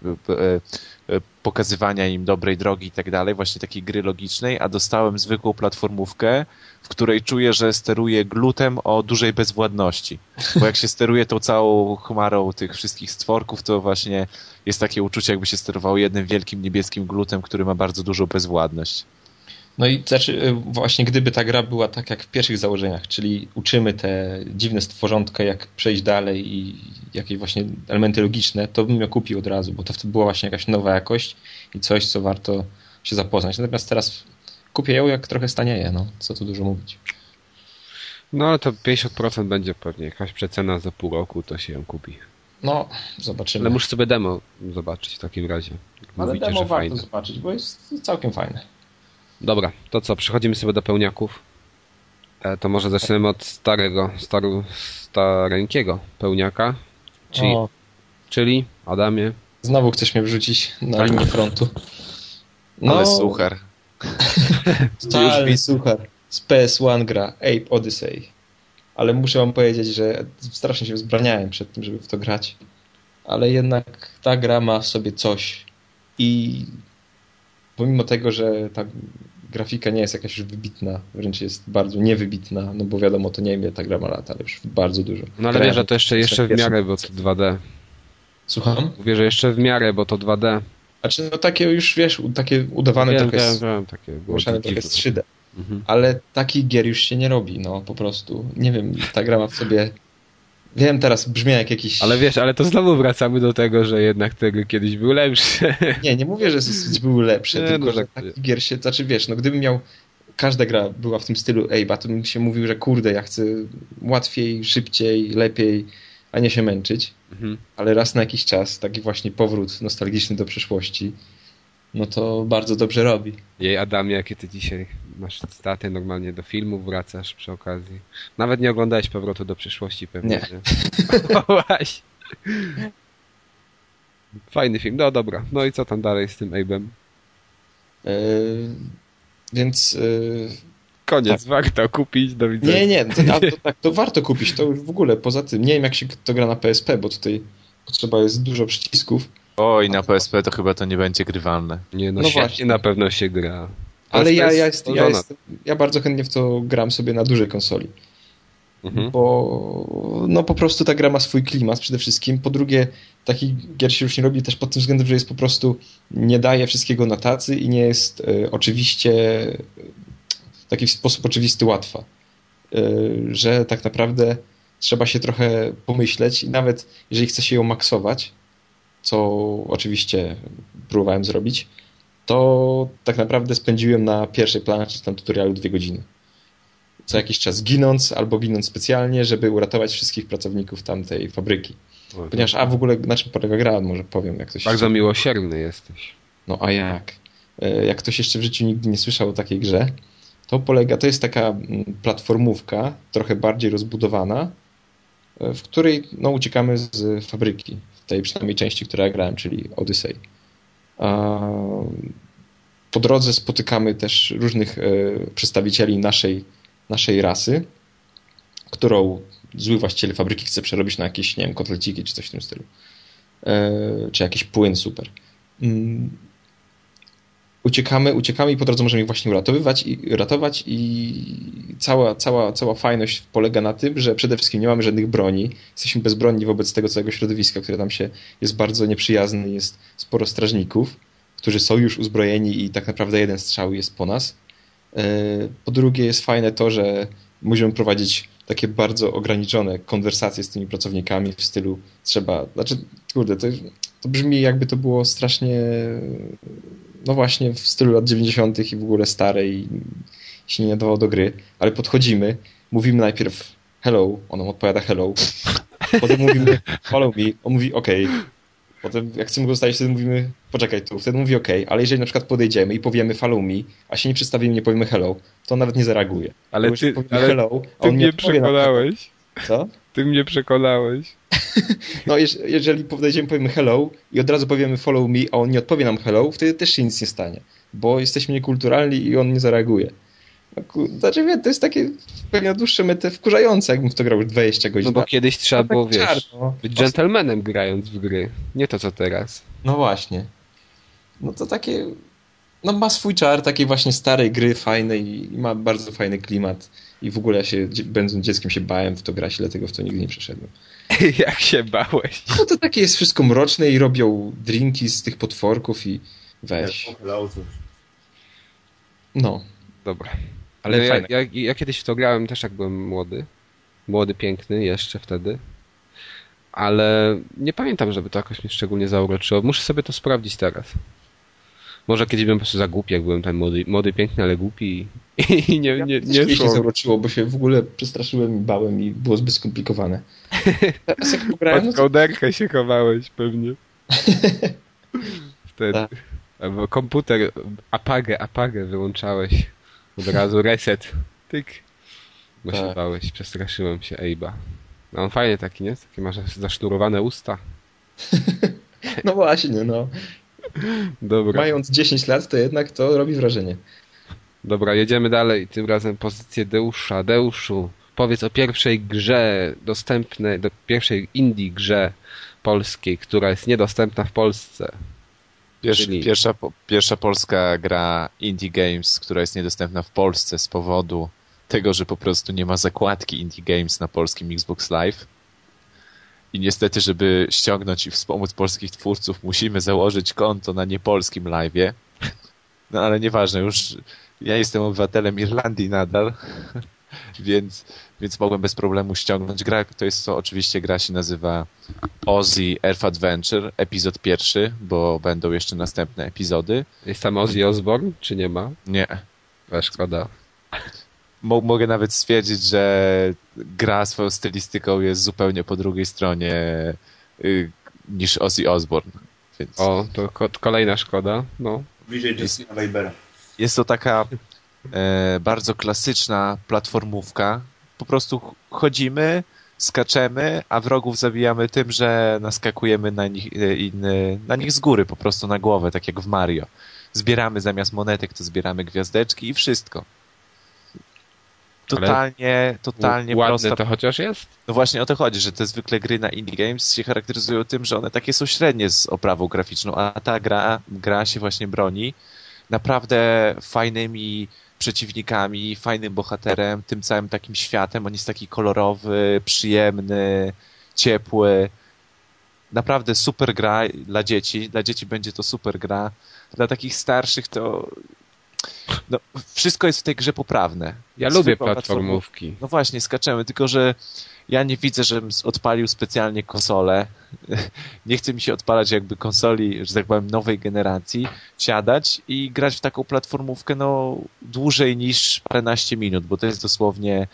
Speaker 2: e, pokazywania im dobrej drogi i tak dalej, właśnie takiej gry logicznej, a dostałem zwykłą platformówkę, w której czuję, że steruję glutem o dużej bezwładności. Bo jak się steruje tą całą chmarą tych wszystkich stworków, to właśnie jest takie uczucie, jakby się sterowało jednym wielkim niebieskim glutem, który ma bardzo dużą bezwładność.
Speaker 3: No i znaczy, y, właśnie gdyby ta gra była tak jak w pierwszych założeniach, czyli uczymy te dziwne stworzątka, jak przejść dalej i jakieś właśnie elementy logiczne, to bym ją kupił od razu, bo to wtedy była właśnie jakaś nowa jakość i coś, co warto się zapoznać. Natomiast teraz kupię ją, jak trochę stanieje, no, co tu dużo mówić.
Speaker 1: No ale to 50% będzie pewnie jakaś przecena za pół roku, to się ją kupi.
Speaker 3: No, zobaczymy.
Speaker 1: Ale muszę sobie demo zobaczyć w takim razie.
Speaker 3: Ale Mówicie, demo warto fajne. zobaczyć, bo jest całkiem fajne.
Speaker 1: Dobra, to co, przechodzimy sobie do pełniaków. E, to może zaczniemy od starego, staru, stareńkiego pełniaka. Czyli, o. czyli Adamie.
Speaker 3: Znowu chcesz mnie wrzucić na tak. linię frontu.
Speaker 2: No, Ale suchar.
Speaker 3: Totalny suchar. Z PS1 gra Ape Odyssey. Ale muszę wam powiedzieć, że strasznie się wzbraniałem przed tym, żeby w to grać. Ale jednak ta gra ma w sobie coś. I pomimo tego, że ta grafika nie jest jakaś już wybitna, wręcz jest bardzo niewybitna, no bo wiadomo, to nie wiem, ta gra ma lata, ale już bardzo dużo.
Speaker 1: No ale wiesz, że to jeszcze, jeszcze w miarę, bo to 2D.
Speaker 3: Słucham?
Speaker 1: Mówię, że jeszcze w miarę, bo to 2D.
Speaker 3: Znaczy, no takie już, wiesz, takie udawane
Speaker 1: wiem,
Speaker 3: trochę
Speaker 1: wiem, wiem, takie było
Speaker 3: trochę z 3D. Mhm. Ale takich gier już się nie robi, no po prostu. Nie wiem, ta gra ma w sobie Wiem, teraz brzmi jak jakiś...
Speaker 1: Ale wiesz, ale to znowu wracamy do tego, że jednak te gry kiedyś były lepsze.
Speaker 3: Nie, nie mówię, że były lepsze, nie, tylko no, że tak... taki gier się... Znaczy wiesz, no gdybym miał każda gra była w tym stylu Abe'a, to bym się mówił, że kurde, ja chcę łatwiej, szybciej, lepiej, a nie się męczyć.
Speaker 1: Mhm.
Speaker 3: Ale raz na jakiś czas, taki właśnie powrót nostalgiczny do przeszłości, no to bardzo dobrze robi.
Speaker 1: Jej Adamie, jakie ty dzisiaj masz staty, normalnie do filmu wracasz przy okazji. Nawet nie oglądałeś powrotu do przyszłości pewnie.
Speaker 3: Nie.
Speaker 1: właśnie. Fajny film, no dobra. No i co tam dalej z tym Abe'em?
Speaker 3: Yy, więc yy,
Speaker 1: Koniec, warto kupić, do widzenia.
Speaker 3: nie, nie, to, a, to, tak, to warto kupić, to już w ogóle poza tym. Nie wiem jak się to gra na PSP, bo tutaj potrzeba jest dużo przycisków,
Speaker 2: Oj, na PSP to chyba to nie będzie grywalne.
Speaker 1: Nie, no,
Speaker 3: No właśnie.
Speaker 1: na pewno się gra.
Speaker 3: ale
Speaker 1: PSP
Speaker 3: ja, ja, jest, ja, jest, ja bardzo chętnie w to gram sobie na dużej konsoli.
Speaker 1: Mhm.
Speaker 3: bo no po prostu ta gra ma swój klimat przede wszystkim. Po drugie, takich gier się już nie robi też pod tym względem, że jest po prostu nie daje wszystkiego na tacy i nie jest e, oczywiście e, w taki sposób oczywisty łatwa. E, że tak naprawdę trzeba się trochę pomyśleć i nawet jeżeli chce się ją maksować, co oczywiście próbowałem zrobić, to tak naprawdę spędziłem na pierwszej planie czy tam tutorialu dwie godziny co jakiś czas ginąc albo ginąc specjalnie, żeby uratować wszystkich pracowników tamtej fabryki.
Speaker 1: O,
Speaker 3: Ponieważ, a w ogóle na czym polega gra, może powiem, jak ktoś...
Speaker 1: Bardzo miłosierny jesteś.
Speaker 3: No a jak? E, Jak ktoś jeszcze w życiu nigdy nie słyszał o takiej grze, to polega, to jest taka mm, platformówka, trochę bardziej rozbudowana, e, w której no, uciekamy z fabryki, w tej przynajmniej części, która ja grałem, czyli Odyssey. Po drodze spotykamy też różnych e, przedstawicieli naszej, naszej rasy, którą zły właściciel fabryki chce przerobić na jakieś, nie wiem, kotleciki czy coś w tym stylu. E, Czy jakiś płyn super. Uciekamy, uciekamy i po drodze możemy ich właśnie uratowywać i ratować i cała, cała, cała fajność polega na tym, że przede wszystkim nie mamy żadnych broni, jesteśmy bezbronni wobec tego całego środowiska, które tam się jest bardzo nieprzyjazne, jest sporo strażników, którzy są już uzbrojeni i tak naprawdę jeden strzał jest po nas. E, Po drugie jest fajne to, że możemy prowadzić takie bardzo ograniczone konwersacje z tymi pracownikami w stylu trzeba, znaczy kurde, to, to brzmi jakby to było strasznie no właśnie w stylu lat 90. i w ogóle stare i się nie nadawało do gry, ale podchodzimy, mówimy najpierw hello, on nam odpowiada hello, potem mówimy follow me, on mówi ok, potem jak chcemy go zostawić, wtedy mówimy poczekaj tu, wtedy mówi ok, ale jeżeli na przykład podejdziemy i powiemy follow me, a się nie przedstawimy, nie powiemy hello, to on nawet nie zareaguje.
Speaker 1: Ale
Speaker 3: Bo
Speaker 1: ty, ale
Speaker 3: hello, a
Speaker 1: ty
Speaker 3: on
Speaker 1: mnie
Speaker 3: na
Speaker 1: przekonałeś.
Speaker 3: Co?
Speaker 1: Ty mnie przekonałeś.
Speaker 3: No, jeż- jeżeli podejdziemy, powiemy hello i od razu powiemy follow me, a on nie odpowie nam hello, wtedy też się nic nie stanie, bo jesteśmy niekulturalni i on nie zareaguje. No, znaczy, wie, to jest takie pewnie na dłuższe metę wkurzające, jakbym w to grał już 20 godzin.
Speaker 1: No bo kiedyś trzeba
Speaker 3: tak
Speaker 1: było, wiesz,
Speaker 3: czarno.
Speaker 1: być dżentelmenem grając w gry. Nie to co teraz.
Speaker 3: No właśnie. No to takie... No ma swój czar takiej właśnie starej gry, fajnej i ma bardzo fajny klimat. I w ogóle ja się, będąc dzieckiem się bałem w to grać, dlatego w to nigdy nie przeszedłem.
Speaker 1: Jak się bałeś.
Speaker 3: No to takie jest wszystko mroczne i robią drinki z tych potworków i weź. No.
Speaker 1: Dobra.
Speaker 3: Ale
Speaker 1: Ale ja,
Speaker 3: fajne.
Speaker 1: ja, ja kiedyś w to grałem też jak byłem młody. Młody, piękny jeszcze wtedy. Ale nie pamiętam, żeby to jakoś mnie szczególnie zauroczyło. Muszę sobie to sprawdzić teraz. Może kiedyś byłem po prostu za głupi, jak byłem ten młody, młody piękny, ale głupi i, i nie, nie, nie
Speaker 3: mnie się zauroczyło, bo się w ogóle przestraszyłem i bałem i było zbyt skomplikowane. Teraz jak pograłem, no
Speaker 1: Pod
Speaker 3: to
Speaker 1: kołderkę się chowałeś pewnie. Wtedy.
Speaker 3: Tak.
Speaker 1: Albo komputer, apagę, apagę wyłączałeś. Od razu reset. Tyk. Bo się
Speaker 3: Tak.
Speaker 1: bałeś, przestraszyłem się Ejba. No on fajnie taki, nie? Takie masz zasznurowane usta.
Speaker 3: no właśnie, no.
Speaker 1: Dobra.
Speaker 3: Mając 10 lat, to jednak to robi wrażenie.
Speaker 1: Dobra, jedziemy dalej. Tym razem pozycję Deusza. Deuszu, powiedz o pierwszej grze dostępnej, do pierwszej indie grze polskiej, która jest niedostępna w Polsce.
Speaker 2: Pierwsza,
Speaker 1: Czyli-
Speaker 2: pierwsza, pierwsza polska gra Indie Games, która jest niedostępna w Polsce z powodu tego, że po prostu nie ma zakładki Indie Games na polskim Xbox Live. I niestety, żeby ściągnąć i wspomóc polskich twórców, musimy założyć konto na niepolskim live'ie. No ale nieważne, już ja jestem obywatelem Irlandii nadal, więc, więc mogłem bez problemu ściągnąć. Gra to jest to oczywiście gra się nazywa Ozzy Earth Adventure, epizod pierwszy, bo będą jeszcze następne epizody.
Speaker 1: Jest tam Ozzy Osbourne, czy nie ma?
Speaker 2: Nie,
Speaker 1: A, szkoda.
Speaker 2: Mo mogę nawet stwierdzić, że gra swoją stylistyką jest zupełnie po drugiej stronie y, niż Ozzy Osbourne. Więc
Speaker 1: O, to ko kolejna szkoda. No.
Speaker 4: Bliżej Justina Weibera.
Speaker 2: jest to taka e, bardzo klasyczna platformówka. Po prostu ch- chodzimy, skaczemy, a wrogów zabijamy tym, że naskakujemy na nich, e, inny, na nich z góry, po prostu na głowę, tak jak w Mario. Zbieramy zamiast monetek, to zbieramy gwiazdeczki i wszystko. Totalnie, totalnie
Speaker 1: Ładne
Speaker 2: prosta
Speaker 1: to chociaż jest?
Speaker 2: no właśnie o to chodzi, że te zwykle gry na indie games się charakteryzują tym, że one takie są średnie z oprawą graficzną, a ta gra, gra się właśnie broni naprawdę fajnymi przeciwnikami, fajnym bohaterem, tym całym takim światem. On jest taki kolorowy, przyjemny, ciepły. Naprawdę super gra dla dzieci. Dla dzieci będzie to super gra. Dla takich starszych to no, wszystko jest w tej grze poprawne.
Speaker 1: Ja lubię platformówki.
Speaker 2: No właśnie, skaczemy, tylko że ja nie widzę, żebym odpalił specjalnie konsolę. Nie chce mi się odpalać jakby konsoli, że tak powiem, nowej generacji, siadać i grać w taką platformówkę no dłużej niż paręnaście minut, bo to jest dosłownie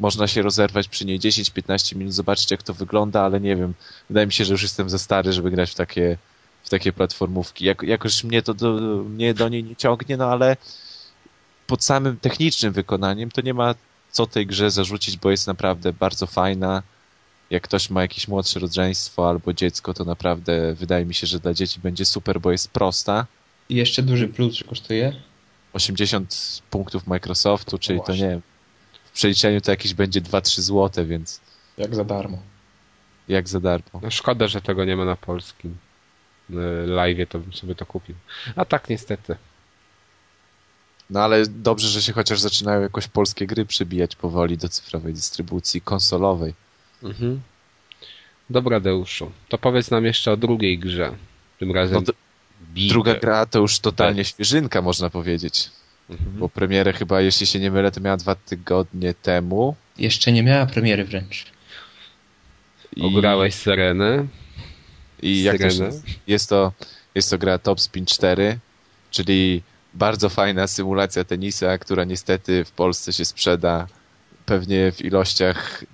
Speaker 2: można się rozerwać przy niej 10-15 minut, zobaczyć jak to wygląda, ale nie wiem, wydaje mi się, że już jestem za stary, żeby grać w takie, w takie platformówki. Jak, jakoś mnie to do, mnie do niej nie ciągnie, no ale pod samym technicznym wykonaniem to nie ma co tej grze zarzucić, bo jest naprawdę bardzo fajna. Jak ktoś ma jakieś młodsze rodzeństwo albo dziecko, to naprawdę wydaje mi się, że dla dzieci będzie super, bo jest prosta.
Speaker 3: I jeszcze duży plus, że kosztuje?
Speaker 2: 80 punktów Microsoftu, czyli to
Speaker 3: właśnie.
Speaker 2: nie wiem, w przeliczeniu to jakieś będzie 2-3 złote, więc
Speaker 3: Jak za darmo.
Speaker 2: jak za darmo.
Speaker 1: No szkoda, że tego nie ma na polskim live, to bym sobie to kupił. A tak niestety.
Speaker 2: No ale dobrze, że się chociaż zaczynają jakoś polskie gry przybijać powoli do cyfrowej dystrybucji konsolowej.
Speaker 1: Mhm. Dobra, Deuszu. To powiedz nam jeszcze o drugiej grze. Tym razem
Speaker 2: No druga gra to już totalnie
Speaker 1: Best.
Speaker 2: świeżynka, można powiedzieć.
Speaker 1: Mhm.
Speaker 2: Bo premierę chyba, jeśli się nie mylę, to miała dwa tygodnie temu.
Speaker 3: Jeszcze nie miała premiery wręcz.
Speaker 2: I,
Speaker 1: Ograłeś Serenę.
Speaker 2: I jak to się,
Speaker 1: Syrenę.
Speaker 2: jest, to, jest to gra Top Spin 4, czyli bardzo fajna symulacja tenisa, która niestety w Polsce się sprzeda pewnie w ilościach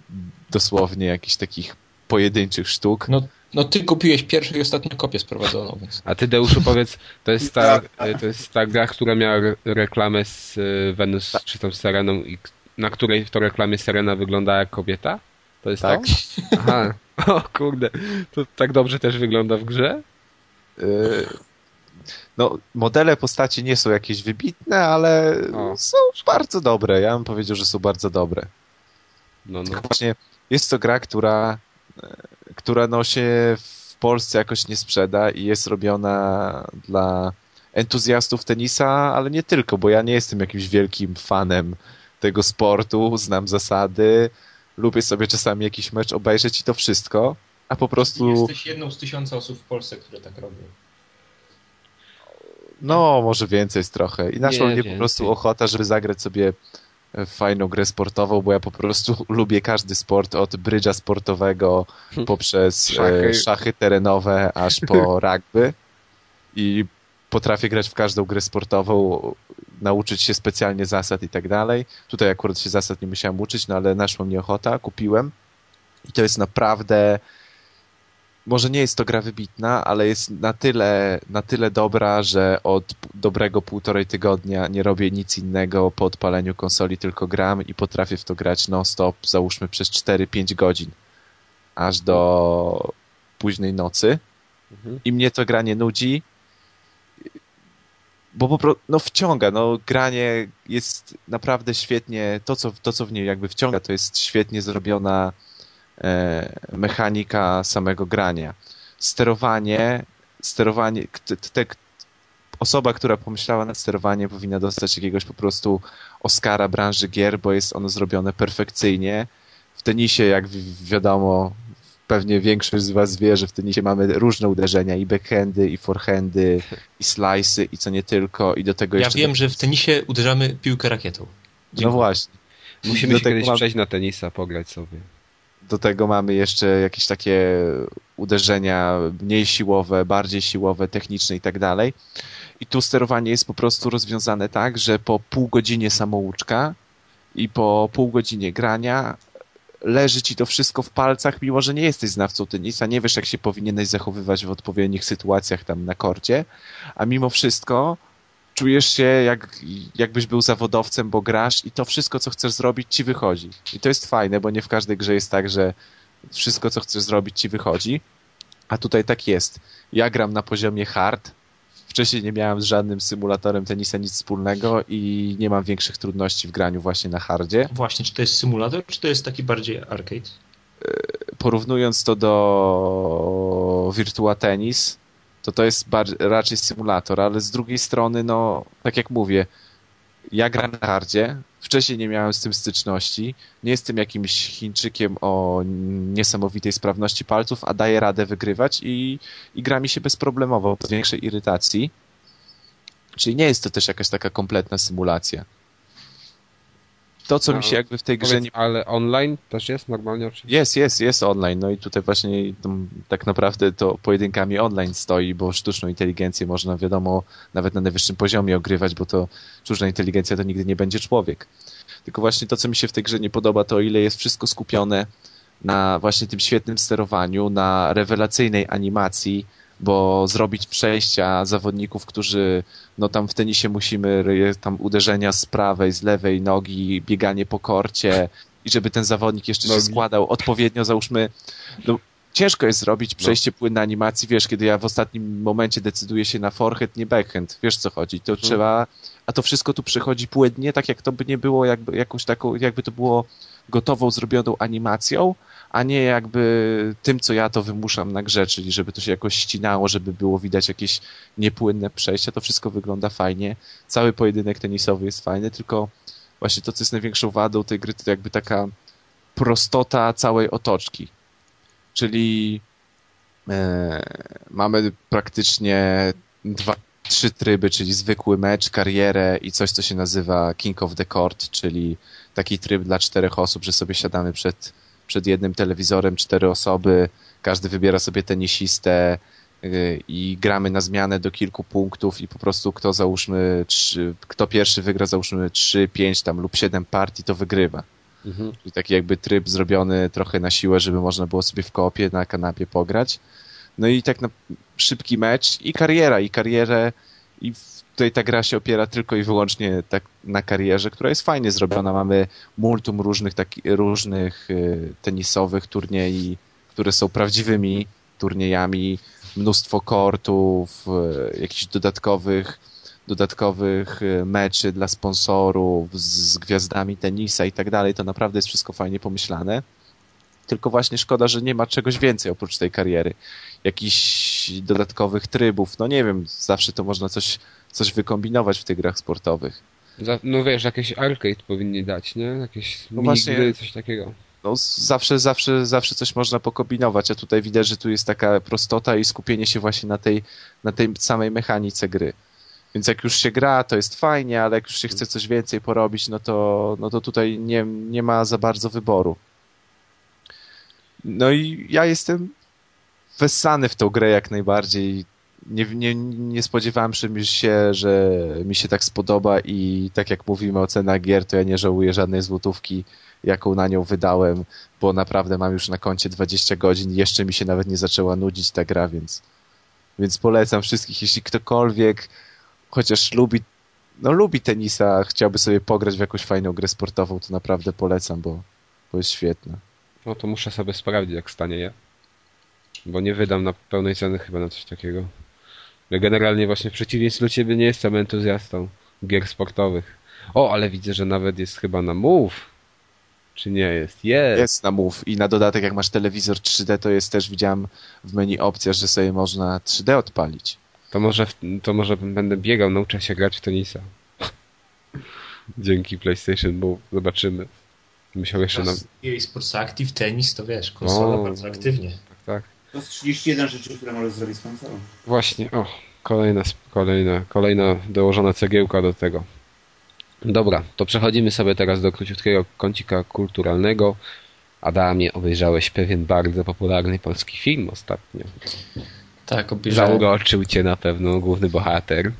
Speaker 2: dosłownie jakichś takich pojedynczych sztuk.
Speaker 3: No, no ty kupiłeś pierwszą i ostatnią kopię sprowadzoną, więc...
Speaker 1: A ty, Deuszu, powiedz, to jest ta, e, to jest ta gra, która miała re- reklamę z e, Venus, czy tam z Sereną, i na której w to reklamie Serena wygląda jak kobieta? To jest tak?
Speaker 2: Tak.
Speaker 1: Aha. O kurde, to tak dobrze też wygląda w grze?
Speaker 2: Yy, No, modele postaci nie są jakieś wybitne, ale
Speaker 1: O.
Speaker 2: są bardzo dobre. Ja bym powiedział, że są bardzo dobre.
Speaker 1: No, no.
Speaker 2: Tylko właśnie jest to gra, która, e, która no się w Polsce jakoś nie sprzeda i jest robiona dla entuzjastów tenisa, ale nie tylko, bo ja nie jestem jakimś wielkim fanem tego sportu, znam zasady, lubię sobie czasami jakiś mecz obejrzeć i to wszystko, a po prostu,
Speaker 3: Jesteś jedną z tysiąca osób w Polsce, które tak robią.
Speaker 2: no może więcej jest trochę. I naszła
Speaker 1: Nie,
Speaker 2: mnie po prostu ochota, żeby zagrać sobie w fajną grę sportową, bo ja po prostu lubię każdy sport, od brydża sportowego poprzez
Speaker 1: Szachy.
Speaker 2: szachy, szachy terenowe aż po rugby i potrafię grać w każdą grę sportową, nauczyć się specjalnie zasad i tak dalej. Tutaj akurat się zasad nie musiałem uczyć, no ale naszła mnie ochota, kupiłem i to jest naprawdę może nie jest to gra wybitna, ale jest na tyle, na tyle dobra, że od dobrego półtorej tygodnia nie robię nic innego po odpaleniu konsoli, tylko gram i potrafię w to grać non-stop, załóżmy przez 4-5 godzin, aż do późnej nocy.
Speaker 1: Mhm.
Speaker 2: I mnie to gra nie nudzi, bo po prostu, no wciąga, no granie jest naprawdę świetnie, to co, to co w niej jakby wciąga, to jest świetnie zrobiona e, mechanika samego grania. Sterowanie, sterowanie, te, te, osoba, która pomyślała nad sterowaniem powinna dostać jakiegoś po prostu Oscara branży gier, bo jest ono zrobione perfekcyjnie. W tenisie, jak wi- wiadomo, pewnie większość z was wie, że w tenisie mamy różne uderzenia, i backhandy, i forehandy, i slice'y, i co nie tylko, i do tego
Speaker 3: Ja
Speaker 2: jeszcze...
Speaker 3: wiem, że w tenisie uderzamy piłkę rakietą.
Speaker 2: No
Speaker 3: Dziękuję.
Speaker 2: właśnie.
Speaker 1: Musimy
Speaker 2: Do
Speaker 1: się kiedyś
Speaker 2: mam-
Speaker 1: przejść na tenisa, pograć sobie.
Speaker 2: Do tego mamy jeszcze jakieś takie uderzenia mniej siłowe, bardziej siłowe, techniczne i tak dalej. I tu sterowanie jest po prostu rozwiązane tak, że po pół godzinie samouczka i po pół godzinie grania leży ci to wszystko w palcach, mimo że nie jesteś znawcą tenisa, nie wiesz jak się powinieneś zachowywać w odpowiednich sytuacjach tam na korcie, a mimo wszystko czujesz się jak, jakbyś był zawodowcem, bo grasz i to wszystko, co chcesz zrobić, ci wychodzi. I to jest fajne, bo nie w każdej grze jest tak, że wszystko, co chcesz zrobić, ci wychodzi. A tutaj tak jest. Ja gram na poziomie hard. Wcześniej nie miałem z żadnym symulatorem tenisa nic wspólnego i nie mam większych trudności w graniu właśnie na hardzie.
Speaker 3: Właśnie, czy to jest symulator, czy to jest taki bardziej arcade?
Speaker 2: Porównując to do Virtua Tennis, to to jest raczej symulator, ale z drugiej strony, no, tak jak mówię, ja gram na hardzie, wcześniej nie miałem z tym styczności, nie jestem jakimś Chińczykiem o niesamowitej sprawności palców, a daję radę wygrywać i, i gra mi się bezproblemowo, bez większej irytacji. Czyli nie jest to też jakaś taka kompletna symulacja to, co no, mi się jakby w tej grze nie...
Speaker 1: Ale online też jest normalnie
Speaker 2: oczywiście? Jest, jest, jest online. No i tutaj właśnie tam, tak naprawdę to pojedynkami online stoi, bo sztuczną inteligencję można, wiadomo, nawet na najwyższym poziomie ogrywać, bo to sztuczna inteligencja to nigdy nie będzie człowiek. Tylko właśnie to, co mi się w tej grze nie podoba, to ile jest wszystko skupione na właśnie tym świetnym sterowaniu, na rewelacyjnej animacji, bo zrobić przejścia zawodników, którzy no tam w tenisie musimy tam uderzenia z prawej, z lewej nogi, bieganie po korcie i żeby ten zawodnik jeszcze nogi. się składał odpowiednio, załóżmy, no, ciężko jest zrobić przejście no. płynne animacji, wiesz, kiedy ja w ostatnim momencie decyduję się na forehand, nie backhand, wiesz co chodzi, to hmm. trzeba, a to wszystko tu przychodzi płynnie, tak jak to by nie było jakby, jakąś taką, jakby to było gotową, zrobioną animacją, a nie jakby tym, co ja to wymuszam na grze, czyli żeby to się jakoś ścinało, żeby było widać jakieś niepłynne przejścia. To wszystko wygląda fajnie. Cały pojedynek tenisowy jest fajny, tylko właśnie to, co jest największą wadą tej gry, to jakby taka prostota całej otoczki. Czyli e, mamy praktycznie dwa, trzy tryby, czyli zwykły mecz, karierę i coś, co się nazywa King of the Court, czyli taki tryb dla czterech osób, że sobie siadamy przed przed jednym telewizorem cztery osoby, każdy wybiera sobie tenisistę y, i gramy na zmianę do kilku punktów i po prostu kto załóżmy, trzy, kto pierwszy wygra załóżmy 3, 5 tam lub 7 partii, to wygrywa. Mhm. Czyli taki jakby tryb zrobiony trochę na siłę, żeby można było sobie w kopie na kanapie pograć. No i tak na szybki mecz i kariera, i karierę i tutaj ta gra się opiera tylko i wyłącznie tak na karierze, która jest fajnie zrobiona. Mamy multum różnych, taki, różnych y, tenisowych turniej, które są prawdziwymi turniejami, mnóstwo kortów, y, jakichś dodatkowych dodatkowych y, meczy dla sponsorów z, z gwiazdami tenisa i tak dalej. To naprawdę jest wszystko fajnie pomyślane. Tylko właśnie szkoda, że nie ma czegoś więcej oprócz tej kariery. Jakichś dodatkowych trybów. No nie wiem, zawsze to można coś coś wykombinować w tych grach sportowych.
Speaker 1: No wiesz, jakieś arcade powinni dać, nie? Jakieś no właśnie, coś takiego.
Speaker 2: No zawsze, zawsze, zawsze coś można pokombinować, a tutaj widać, że tu jest taka prostota i skupienie się właśnie na tej, na tej samej mechanice gry. Więc jak już się gra, to jest fajnie, ale jak już się chce coś więcej porobić, no to, no to tutaj nie, nie ma za bardzo wyboru. No i ja jestem wessany w tą grę jak najbardziej nie, nie, nie spodziewałem się, że mi się tak spodoba i tak jak mówimy o cenach gier, to ja nie żałuję żadnej złotówki, jaką na nią wydałem, bo naprawdę mam już na koncie 20 godzin jeszcze mi się nawet nie zaczęła nudzić ta gra, więc, więc polecam wszystkich, jeśli ktokolwiek chociaż lubi no lubi tenisa, chciałby sobie pograć w jakąś fajną grę sportową, to naprawdę polecam, bo, bo jest świetne.
Speaker 1: No to muszę sobie sprawdzić, jak stanie je. Bo nie wydam na pełnej ceny chyba na coś takiego. Ja generalnie właśnie w przeciwieństwie do ciebie nie jestem entuzjastą gier sportowych. O, ale widzę, że nawet jest chyba na Move. Czy nie jest? Jest.
Speaker 2: Jest na Move i na dodatek jak masz telewizor 3D, to jest też, widziałem w menu opcja, że sobie można 3D odpalić.
Speaker 1: To może, to może będę biegał, nauczę się grać w tenisa. Dzięki PlayStation Move. Zobaczymy. Musiał jeszcze nam...
Speaker 3: EA Sports Active, tenis, to wiesz, konsola o, bardzo aktywnie.
Speaker 1: Tak, tak.
Speaker 4: To jest 31 rzeczy, które możesz zrobić z konsolą.
Speaker 1: Właśnie, o, kolejna, kolejna, kolejna dołożona cegiełka do tego. Dobra, to przechodzimy sobie teraz do króciutkiego kącika kulturalnego. Adamie, obejrzałeś pewien bardzo popularny polski film ostatnio.
Speaker 3: Tak, obejrzałem.
Speaker 1: Zauroczył cię na pewno główny bohater.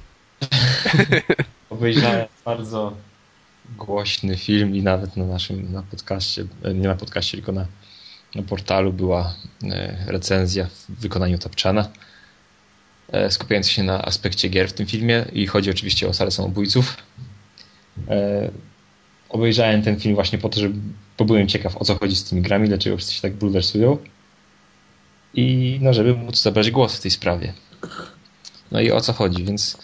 Speaker 3: obejrzałem bardzo głośny film i nawet na naszym na podcaście, nie na podcaście, tylko na, na portalu była e, recenzja w wykonaniu Tapczana e, skupiająca się na aspekcie gier w tym filmie i chodzi oczywiście o salę samobójców. Obejrzałem ten film właśnie po to, że bo byłem ciekaw o co chodzi z tymi grami, dlaczego wszyscy się tak bulwersują i no, żeby móc zabrać głos w tej sprawie. No i o co chodzi, więc e,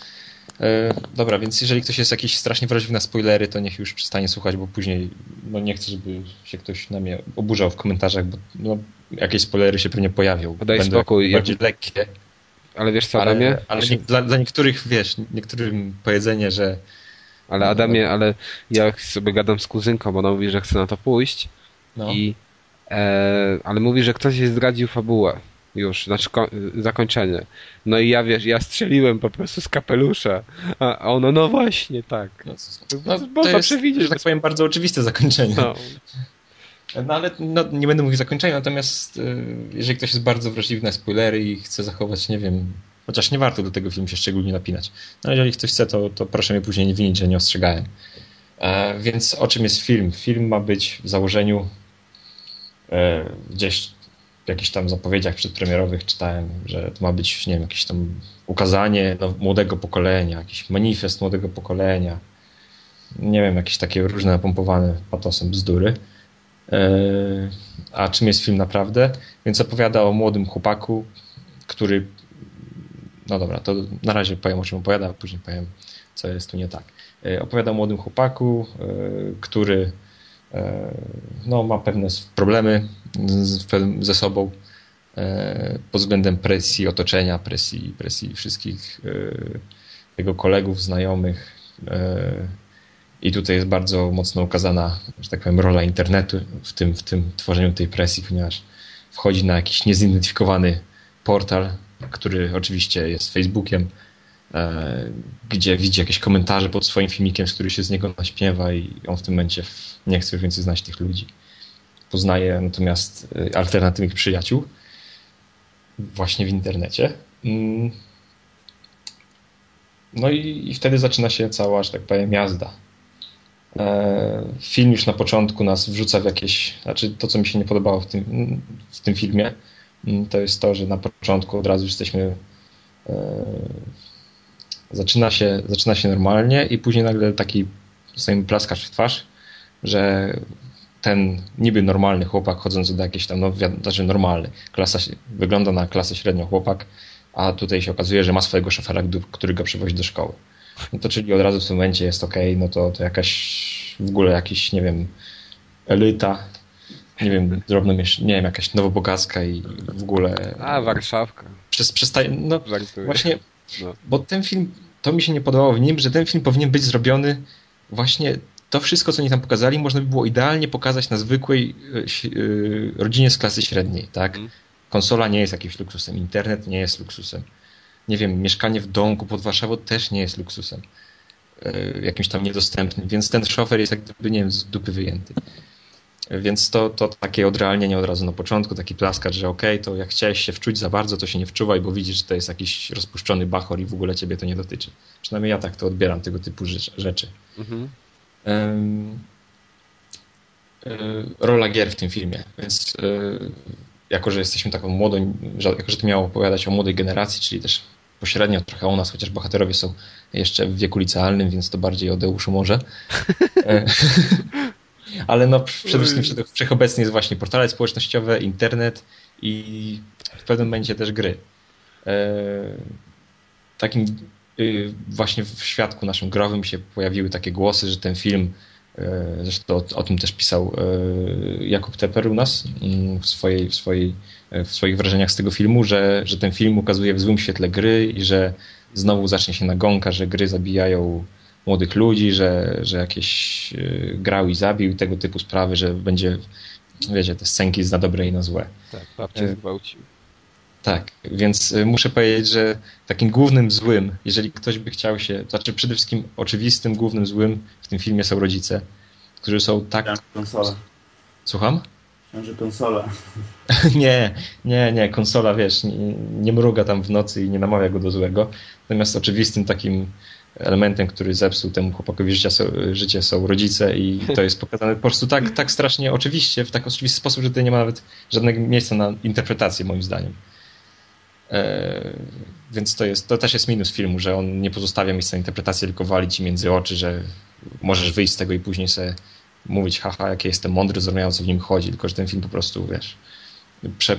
Speaker 3: dobra, więc jeżeli ktoś jest jakiś strasznie wrażliwy na spoilery, to niech już przestanie słuchać, bo później no nie chcę, żeby się ktoś na mnie oburzał w komentarzach, bo no, jakieś spoilery się pewnie pojawią.
Speaker 1: Daj Będą spokój.
Speaker 3: Bardziej jak... lekkie.
Speaker 1: Ale wiesz co, Adamie?
Speaker 3: Ale, ale nie, dla, dla niektórych, wiesz, niektórym powiedzenie, że
Speaker 1: ale Adamie, ale ja sobie gadam z kuzynką, ona mówi, że chce na to pójść no. i e, ale mówi, że ktoś jej zdradził fabułę już, znaczy zakończenie. No i ja wiesz, ja strzeliłem po prostu z kapelusza, a ono, no właśnie, tak. No,
Speaker 3: no, Można to jest, przewidzieć. że tak powiem, bardzo oczywiste zakończenie. No. No ale no, nie będę mówił zakończenia, natomiast y, jeżeli ktoś jest bardzo wrażliwy na spoilery i chce zachować, nie wiem, chociaż nie warto do tego filmu się szczególnie napinać. No jeżeli ktoś chce, to, to proszę mnie później nie winić, że nie ostrzegałem. E, więc o czym jest film? Film ma być w założeniu e, gdzieś w jakichś tam zapowiedziach przedpremierowych czytałem, że to ma być, nie wiem, jakieś tam ukazanie no, młodego pokolenia, jakiś manifest młodego pokolenia. Nie wiem, jakieś takie różne napompowane patosem bzdury. E, a czym jest film naprawdę? Więc opowiada o młodym chłopaku, który. No dobra, to na razie powiem o czym opowiada, a później powiem, co jest tu nie tak. E, opowiada o młodym chłopaku, e, który no, ma pewne problemy ze sobą pod względem presji otoczenia, presji, presji wszystkich jego kolegów, znajomych i tutaj jest bardzo mocno ukazana, że tak powiem, rola internetu w tym, w tym tworzeniu tej presji, ponieważ wchodzi na jakiś niezidentyfikowany portal, który oczywiście jest Facebookiem, e, gdzie widzi jakieś komentarze pod swoim filmikiem, z który się z niego naśmiewa i on w tym momencie nie chce więcej znać tych ludzi. Poznaje natomiast e, alternatywnych przyjaciół właśnie w internecie. Mm. No i, i wtedy zaczyna się cała, że tak powiem, jazda E, film już na początku nas wrzuca w jakieś, znaczy to, co mi się nie podobało w tym, w tym filmie, mm, to jest to, że na początku od razu jesteśmy e, zaczyna się, zaczyna się normalnie i później nagle taki dostajemy plaskacz w twarz, że ten niby normalny chłopak chodzący do jakiejś tam, no znaczy normalny, klasa, wygląda na klasę średnią chłopak, a tutaj się okazuje, że ma swojego szofera, który go przewozi do szkoły no to czyli od razu w tym momencie jest ok, no to, to jakaś w ogóle jakiś, nie wiem, elita, nie wiem, drobno nie wiem, jakaś nowobogacka i w ogóle...
Speaker 1: A, Warszawka.
Speaker 3: Przez, przestaje, no Żartuję. właśnie, no. bo ten film, to mi się nie podobało w nim, że ten film powinien być zrobiony właśnie to wszystko, co oni tam pokazali, można by było idealnie pokazać na zwykłej yy, rodzinie z klasy średniej, tak? Mm. Konsola nie jest jakimś luksusem, internet nie jest luksusem nie wiem, mieszkanie w domku pod Warszawą też nie jest luksusem e, jakimś tam niedostępnym, więc ten szofer jest jak gdyby, nie wiem, z dupy wyjęty. Więc to, to takie odrealnienie od razu na początku, taki plaskacz, że okej, okay, to jak chciałeś się wczuć za bardzo, to się nie wczuwaj, bo widzisz, że to jest jakiś rozpuszczony bachor i w ogóle ciebie to nie dotyczy. Przynajmniej ja tak to odbieram, tego typu rzeczy. Mhm. Um, rola gier w tym filmie, więc jako, że jesteśmy taką młodą, jako, że to miało opowiadać o młodej generacji, czyli też pośrednio trochę u nas, chociaż bohaterowie są jeszcze w wieku licealnym, więc to bardziej o Deuszu może. Ale no przede wszystkim wszechobecnie jest właśnie portale społecznościowe, internet i w pewnym momencie też gry. E, takim y, właśnie w świadku naszym growym się pojawiły takie głosy, że ten film E, zresztą o, o, tym też pisał e, Jakub Teper u nas mm, w, swojej, w, swojej, w swoich wrażeniach z tego filmu, że, że ten film ukazuje w złym świetle gry i że znowu zacznie się nagonka, że gry zabijają młodych ludzi, że, że jakieś grał i zabił i tego typu sprawy, że będzie, wiecie, te scenki na dobre i na złe.
Speaker 1: Tak, babcie zgwałcił.
Speaker 3: Tak, więc y, muszę powiedzieć, że takim głównym złym, jeżeli ktoś by chciał się, to znaczy przede wszystkim oczywistym głównym złym w tym filmie są rodzice, którzy są tak...
Speaker 4: Konsola.
Speaker 3: Słucham?
Speaker 4: Może konsola.
Speaker 3: nie, nie, nie, konsola, wiesz, nie, nie, mruga tam w nocy i nie namawia go do złego. Natomiast oczywistym takim elementem, który zepsuł temu chłopakowi życia, życie są rodzice i to jest pokazane po prostu tak, tak strasznie oczywiście, w tak oczywisty sposób, że tutaj nie ma nawet żadnego miejsca na interpretację moim zdaniem. E, więc to, jest, to też jest minus filmu, że on nie pozostawia miejsca na interpretację, tylko wali ci między oczy, że możesz wyjść z tego i później sobie mówić, haha, jakie jestem mądry, zrozumiałem, co w nim chodzi, tylko że ten film po prostu, wiesz, prze,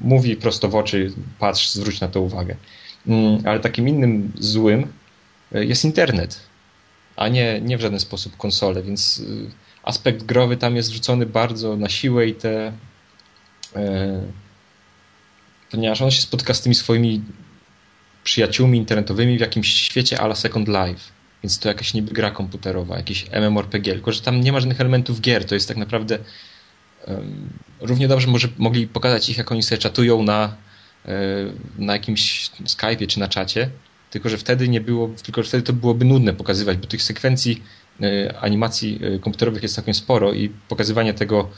Speaker 3: mówi prosto w oczy, patrz, zwróć na to uwagę. Mm, ale takim innym złym e, jest internet, a nie, nie w żaden sposób konsole, więc e, aspekt growy tam jest wrzucony bardzo na siłę i te e, ponieważ on się spotka z tymi swoimi przyjaciółmi internetowymi w jakimś świecie ala Second Life. Więc to jakaś niby gra komputerowa, jakiś MMORPG, tylko że tam nie ma żadnych elementów gier. To jest tak naprawdę um, równie dobrze może mogli pokazać ich, jak oni sobie czatują na, na jakimś Skype'ie czy na czacie, tylko że wtedy nie było, tylko że wtedy to byłoby nudne pokazywać, bo tych sekwencji um, animacji komputerowych jest całkiem sporo i pokazywanie tego,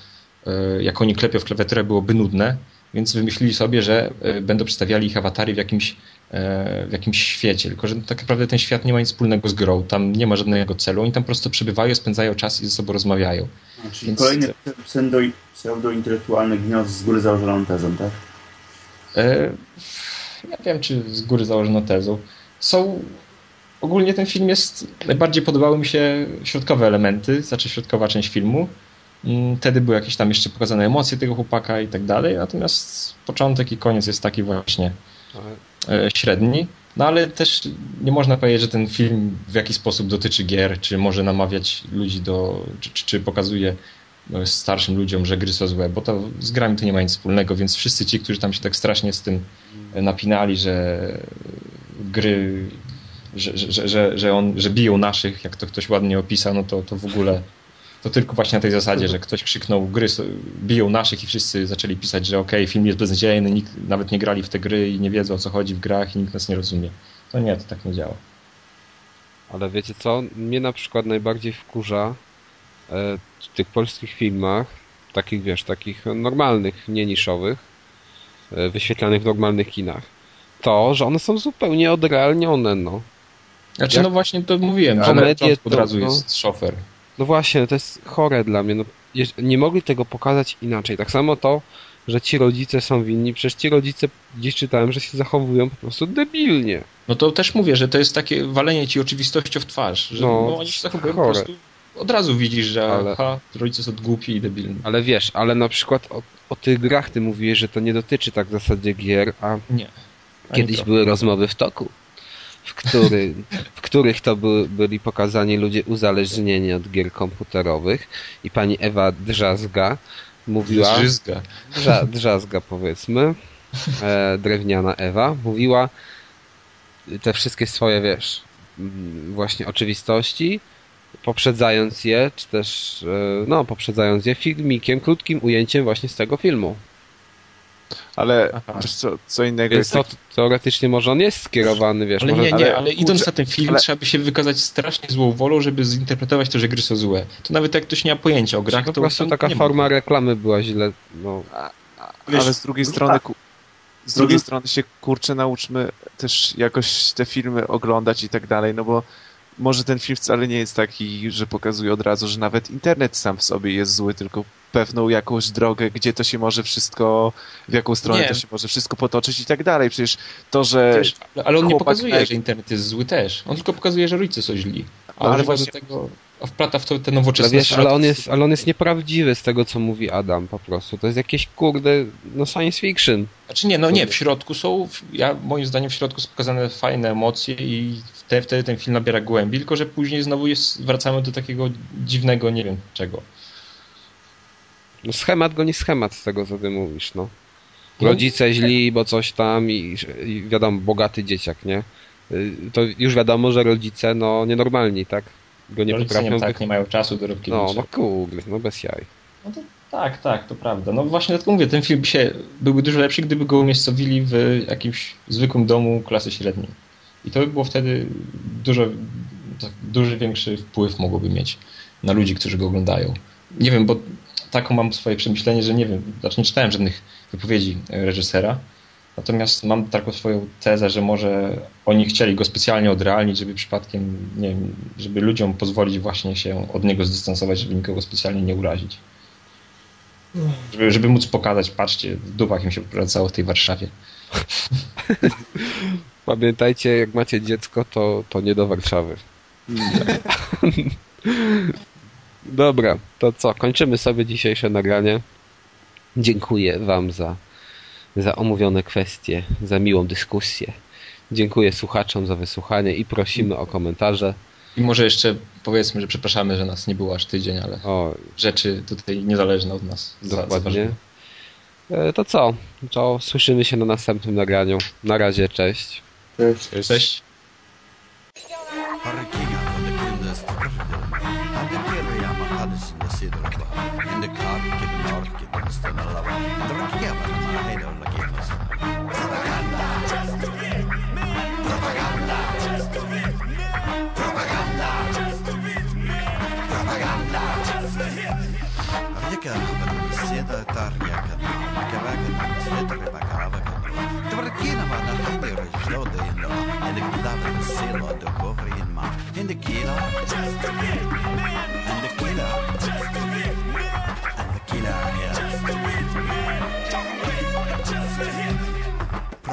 Speaker 3: jak oni klepią w klawiaturę byłoby nudne, więc wymyślili sobie, że e, będą przedstawiali ich awatary w jakimś, e, w jakimś świecie, tylko że tak naprawdę ten świat nie ma nic wspólnego z grą, tam nie ma żadnego celu, oni tam po prostu przebywają, spędzają czas i ze sobą rozmawiają.
Speaker 4: A, czyli Więc... kolejny pseudo-intelektualny gniazd z góry założoną tezą, tak?
Speaker 3: E, ja wiem, czy z góry założoną tezą. Są ogólnie ten film jest, najbardziej podobały mi się środkowe elementy, znaczy środkowa część filmu, Mm, wtedy były jakieś tam jeszcze pokazane emocje tego chłopaka i tak dalej, natomiast początek i koniec jest taki właśnie e, średni. No ale też nie można powiedzieć, że ten film w jakiś sposób dotyczy gier, czy może namawiać ludzi do, czy, czy, czy pokazuje e, starszym ludziom, że gry są złe, bo to z grami to nie ma nic wspólnego, więc wszyscy ci, którzy tam się tak strasznie z tym napinali, że gry, że, że, że, że, on, że biją naszych, jak to ktoś ładnie opisał, no to, to w ogóle to tylko właśnie na tej zasadzie, że ktoś krzyknął gry biją naszych i wszyscy zaczęli pisać, że okej, okay, film jest beznadziejny, nikt nawet nie grali w te gry i nie wiedzą o co chodzi w grach i nikt nas nie rozumie. To nie, to tak nie działa.
Speaker 1: Ale wiecie co? Mnie na przykład najbardziej wkurza e, w tych polskich filmach, takich wiesz, takich normalnych, nie niszowych, e, wyświetlanych w normalnych kinach, to, że one są zupełnie odrealnione, no.
Speaker 3: Znaczy, Jak... no właśnie to mówiłem, że od razu no, jest szofer.
Speaker 1: No właśnie, to jest chore dla mnie. No, nie mogli tego pokazać inaczej. Tak samo to, że ci rodzice są winni. Przecież ci rodzice, gdzieś czytałem, że się zachowują po prostu debilnie.
Speaker 3: No to też mówię, że to jest takie walenie ci oczywistością w twarz, że no, no oni się zachowują chore. po prostu od razu widzisz, że ale, aha, rodzice są głupi i debilni.
Speaker 1: Ale wiesz, ale na przykład o, o tych grach ty mówiłeś, że to nie dotyczy tak w zasadzie gier, a
Speaker 3: nie.
Speaker 1: Kiedyś były rozmowy w toku w, który, w których to by, byli pokazani ludzie uzależnieni od gier komputerowych i pani Ewa Drzazga mówiła...
Speaker 3: Drzyzga.
Speaker 1: Drza, drzazga powiedzmy, e, drewniana Ewa, mówiła te wszystkie swoje, wiesz, właśnie oczywistości, poprzedzając je, czy też, e, no, poprzedzając je filmikiem, krótkim ujęciem właśnie z tego filmu.
Speaker 2: Ale wiesz co, co innego
Speaker 1: Więc jest... To, teoretycznie może on jest skierowany, wiesz.
Speaker 3: Ale
Speaker 1: może...
Speaker 3: nie, nie, ale, ale idąc na ten film ale... trzeba by się wykazać strasznie złą wolą, żeby zinterpretować to, że gry są złe. To nawet jak ktoś nie ma pojęcia o grach, to...
Speaker 1: Po prostu taka forma reklamy była źle, no.
Speaker 2: A, a, ale z drugiej strony... Tak. Z drugiej mhm. strony się kurczę nauczmy też jakoś te filmy oglądać i tak dalej, no bo może ten film wcale nie jest taki, że pokazuje od razu, że nawet internet sam w sobie jest zły, tylko pewną jakąś drogę, gdzie to się może wszystko, w jaką stronę nie. to się może wszystko potoczyć i tak dalej. Przecież to, że... Wiesz,
Speaker 3: ale on nie pokazuje, że internet jest zły też. On tylko pokazuje, że rodzice są źli. Ale, ale właśnie... do tego wplata w to te nowoczesne
Speaker 1: ale wiesz, ale on, jest, ale on jest nieprawdziwy z tego, co mówi Adam po prostu. To jest jakieś, kurde, no science fiction.
Speaker 3: Znaczy nie, no nie, w środku są, ja moim zdaniem w środku są pokazane fajne emocje i wtedy, wtedy ten film nabiera głębi, tylko że później znowu jest, wracamy do takiego dziwnego, nie wiem czego.
Speaker 1: No schemat go nie schemat z tego, co ty mówisz, no. no. Rodzice źli, bo coś tam i, i wiadomo, bogaty dzieciak, nie? Y, to już wiadomo, że rodzice, no, nienormalni, tak?
Speaker 3: Go nie rodzice potrafią... Nie, tak, nie mają czasu do róbki
Speaker 1: No, no kurde, no bez jaj.
Speaker 3: No to, tak, tak, to prawda. No właśnie dlatego mówię, ten film się, byłby dużo lepszy, gdyby go umiejscowili w jakimś zwykłym domu klasy średniej. I to by było wtedy dużo, tak, duży większy wpływ mogłoby mieć na ludzi, którzy go oglądają. Nie wiem, bo taką mam swoje przemyślenie, że nie wiem, znaczy nie czytałem żadnych wypowiedzi reżysera, Natomiast mam taką swoją tezę, że może oni chcieli go specjalnie odrealnić, żeby przypadkiem, nie wiem, żeby ludziom pozwolić właśnie się od niego zdystansować, żeby nikogo specjalnie nie urazić. Żeby, żeby móc pokazać, patrzcie, w dupach im się wracało w tej Warszawie.
Speaker 1: Pamiętajcie, jak macie dziecko, to, to nie do Warszawy. Dobra, to co? Kończymy sobie dzisiejsze nagranie. Dziękuję Wam za, za omówione kwestie, za miłą dyskusję. Dziękuję słuchaczom za wysłuchanie i prosimy o komentarze.
Speaker 3: I może jeszcze powiedzmy, że przepraszamy, że nas nie było aż tydzień, ale
Speaker 1: O,
Speaker 3: rzeczy tutaj niezależne od nas. za-
Speaker 1: dokładnie.
Speaker 3: zaważyły.
Speaker 1: E, To co? To słyszymy się na następnym nagraniu. Na razie, cześć.
Speaker 4: Cześć.
Speaker 3: Cześć.
Speaker 5: Harrikinga monster, no la Drogueaba la gente o la quieres. Propaganda. Just to be me. Propaganda. Just to be me. Propaganda. Just to be me. Propaganda. Just to be me. Река, седа тарья, макавага, света рыбакава, Творкинова на хандира жода и но, Электрава сила до коври и ма. In the kilo, just to be me. In the kilo, just to be me.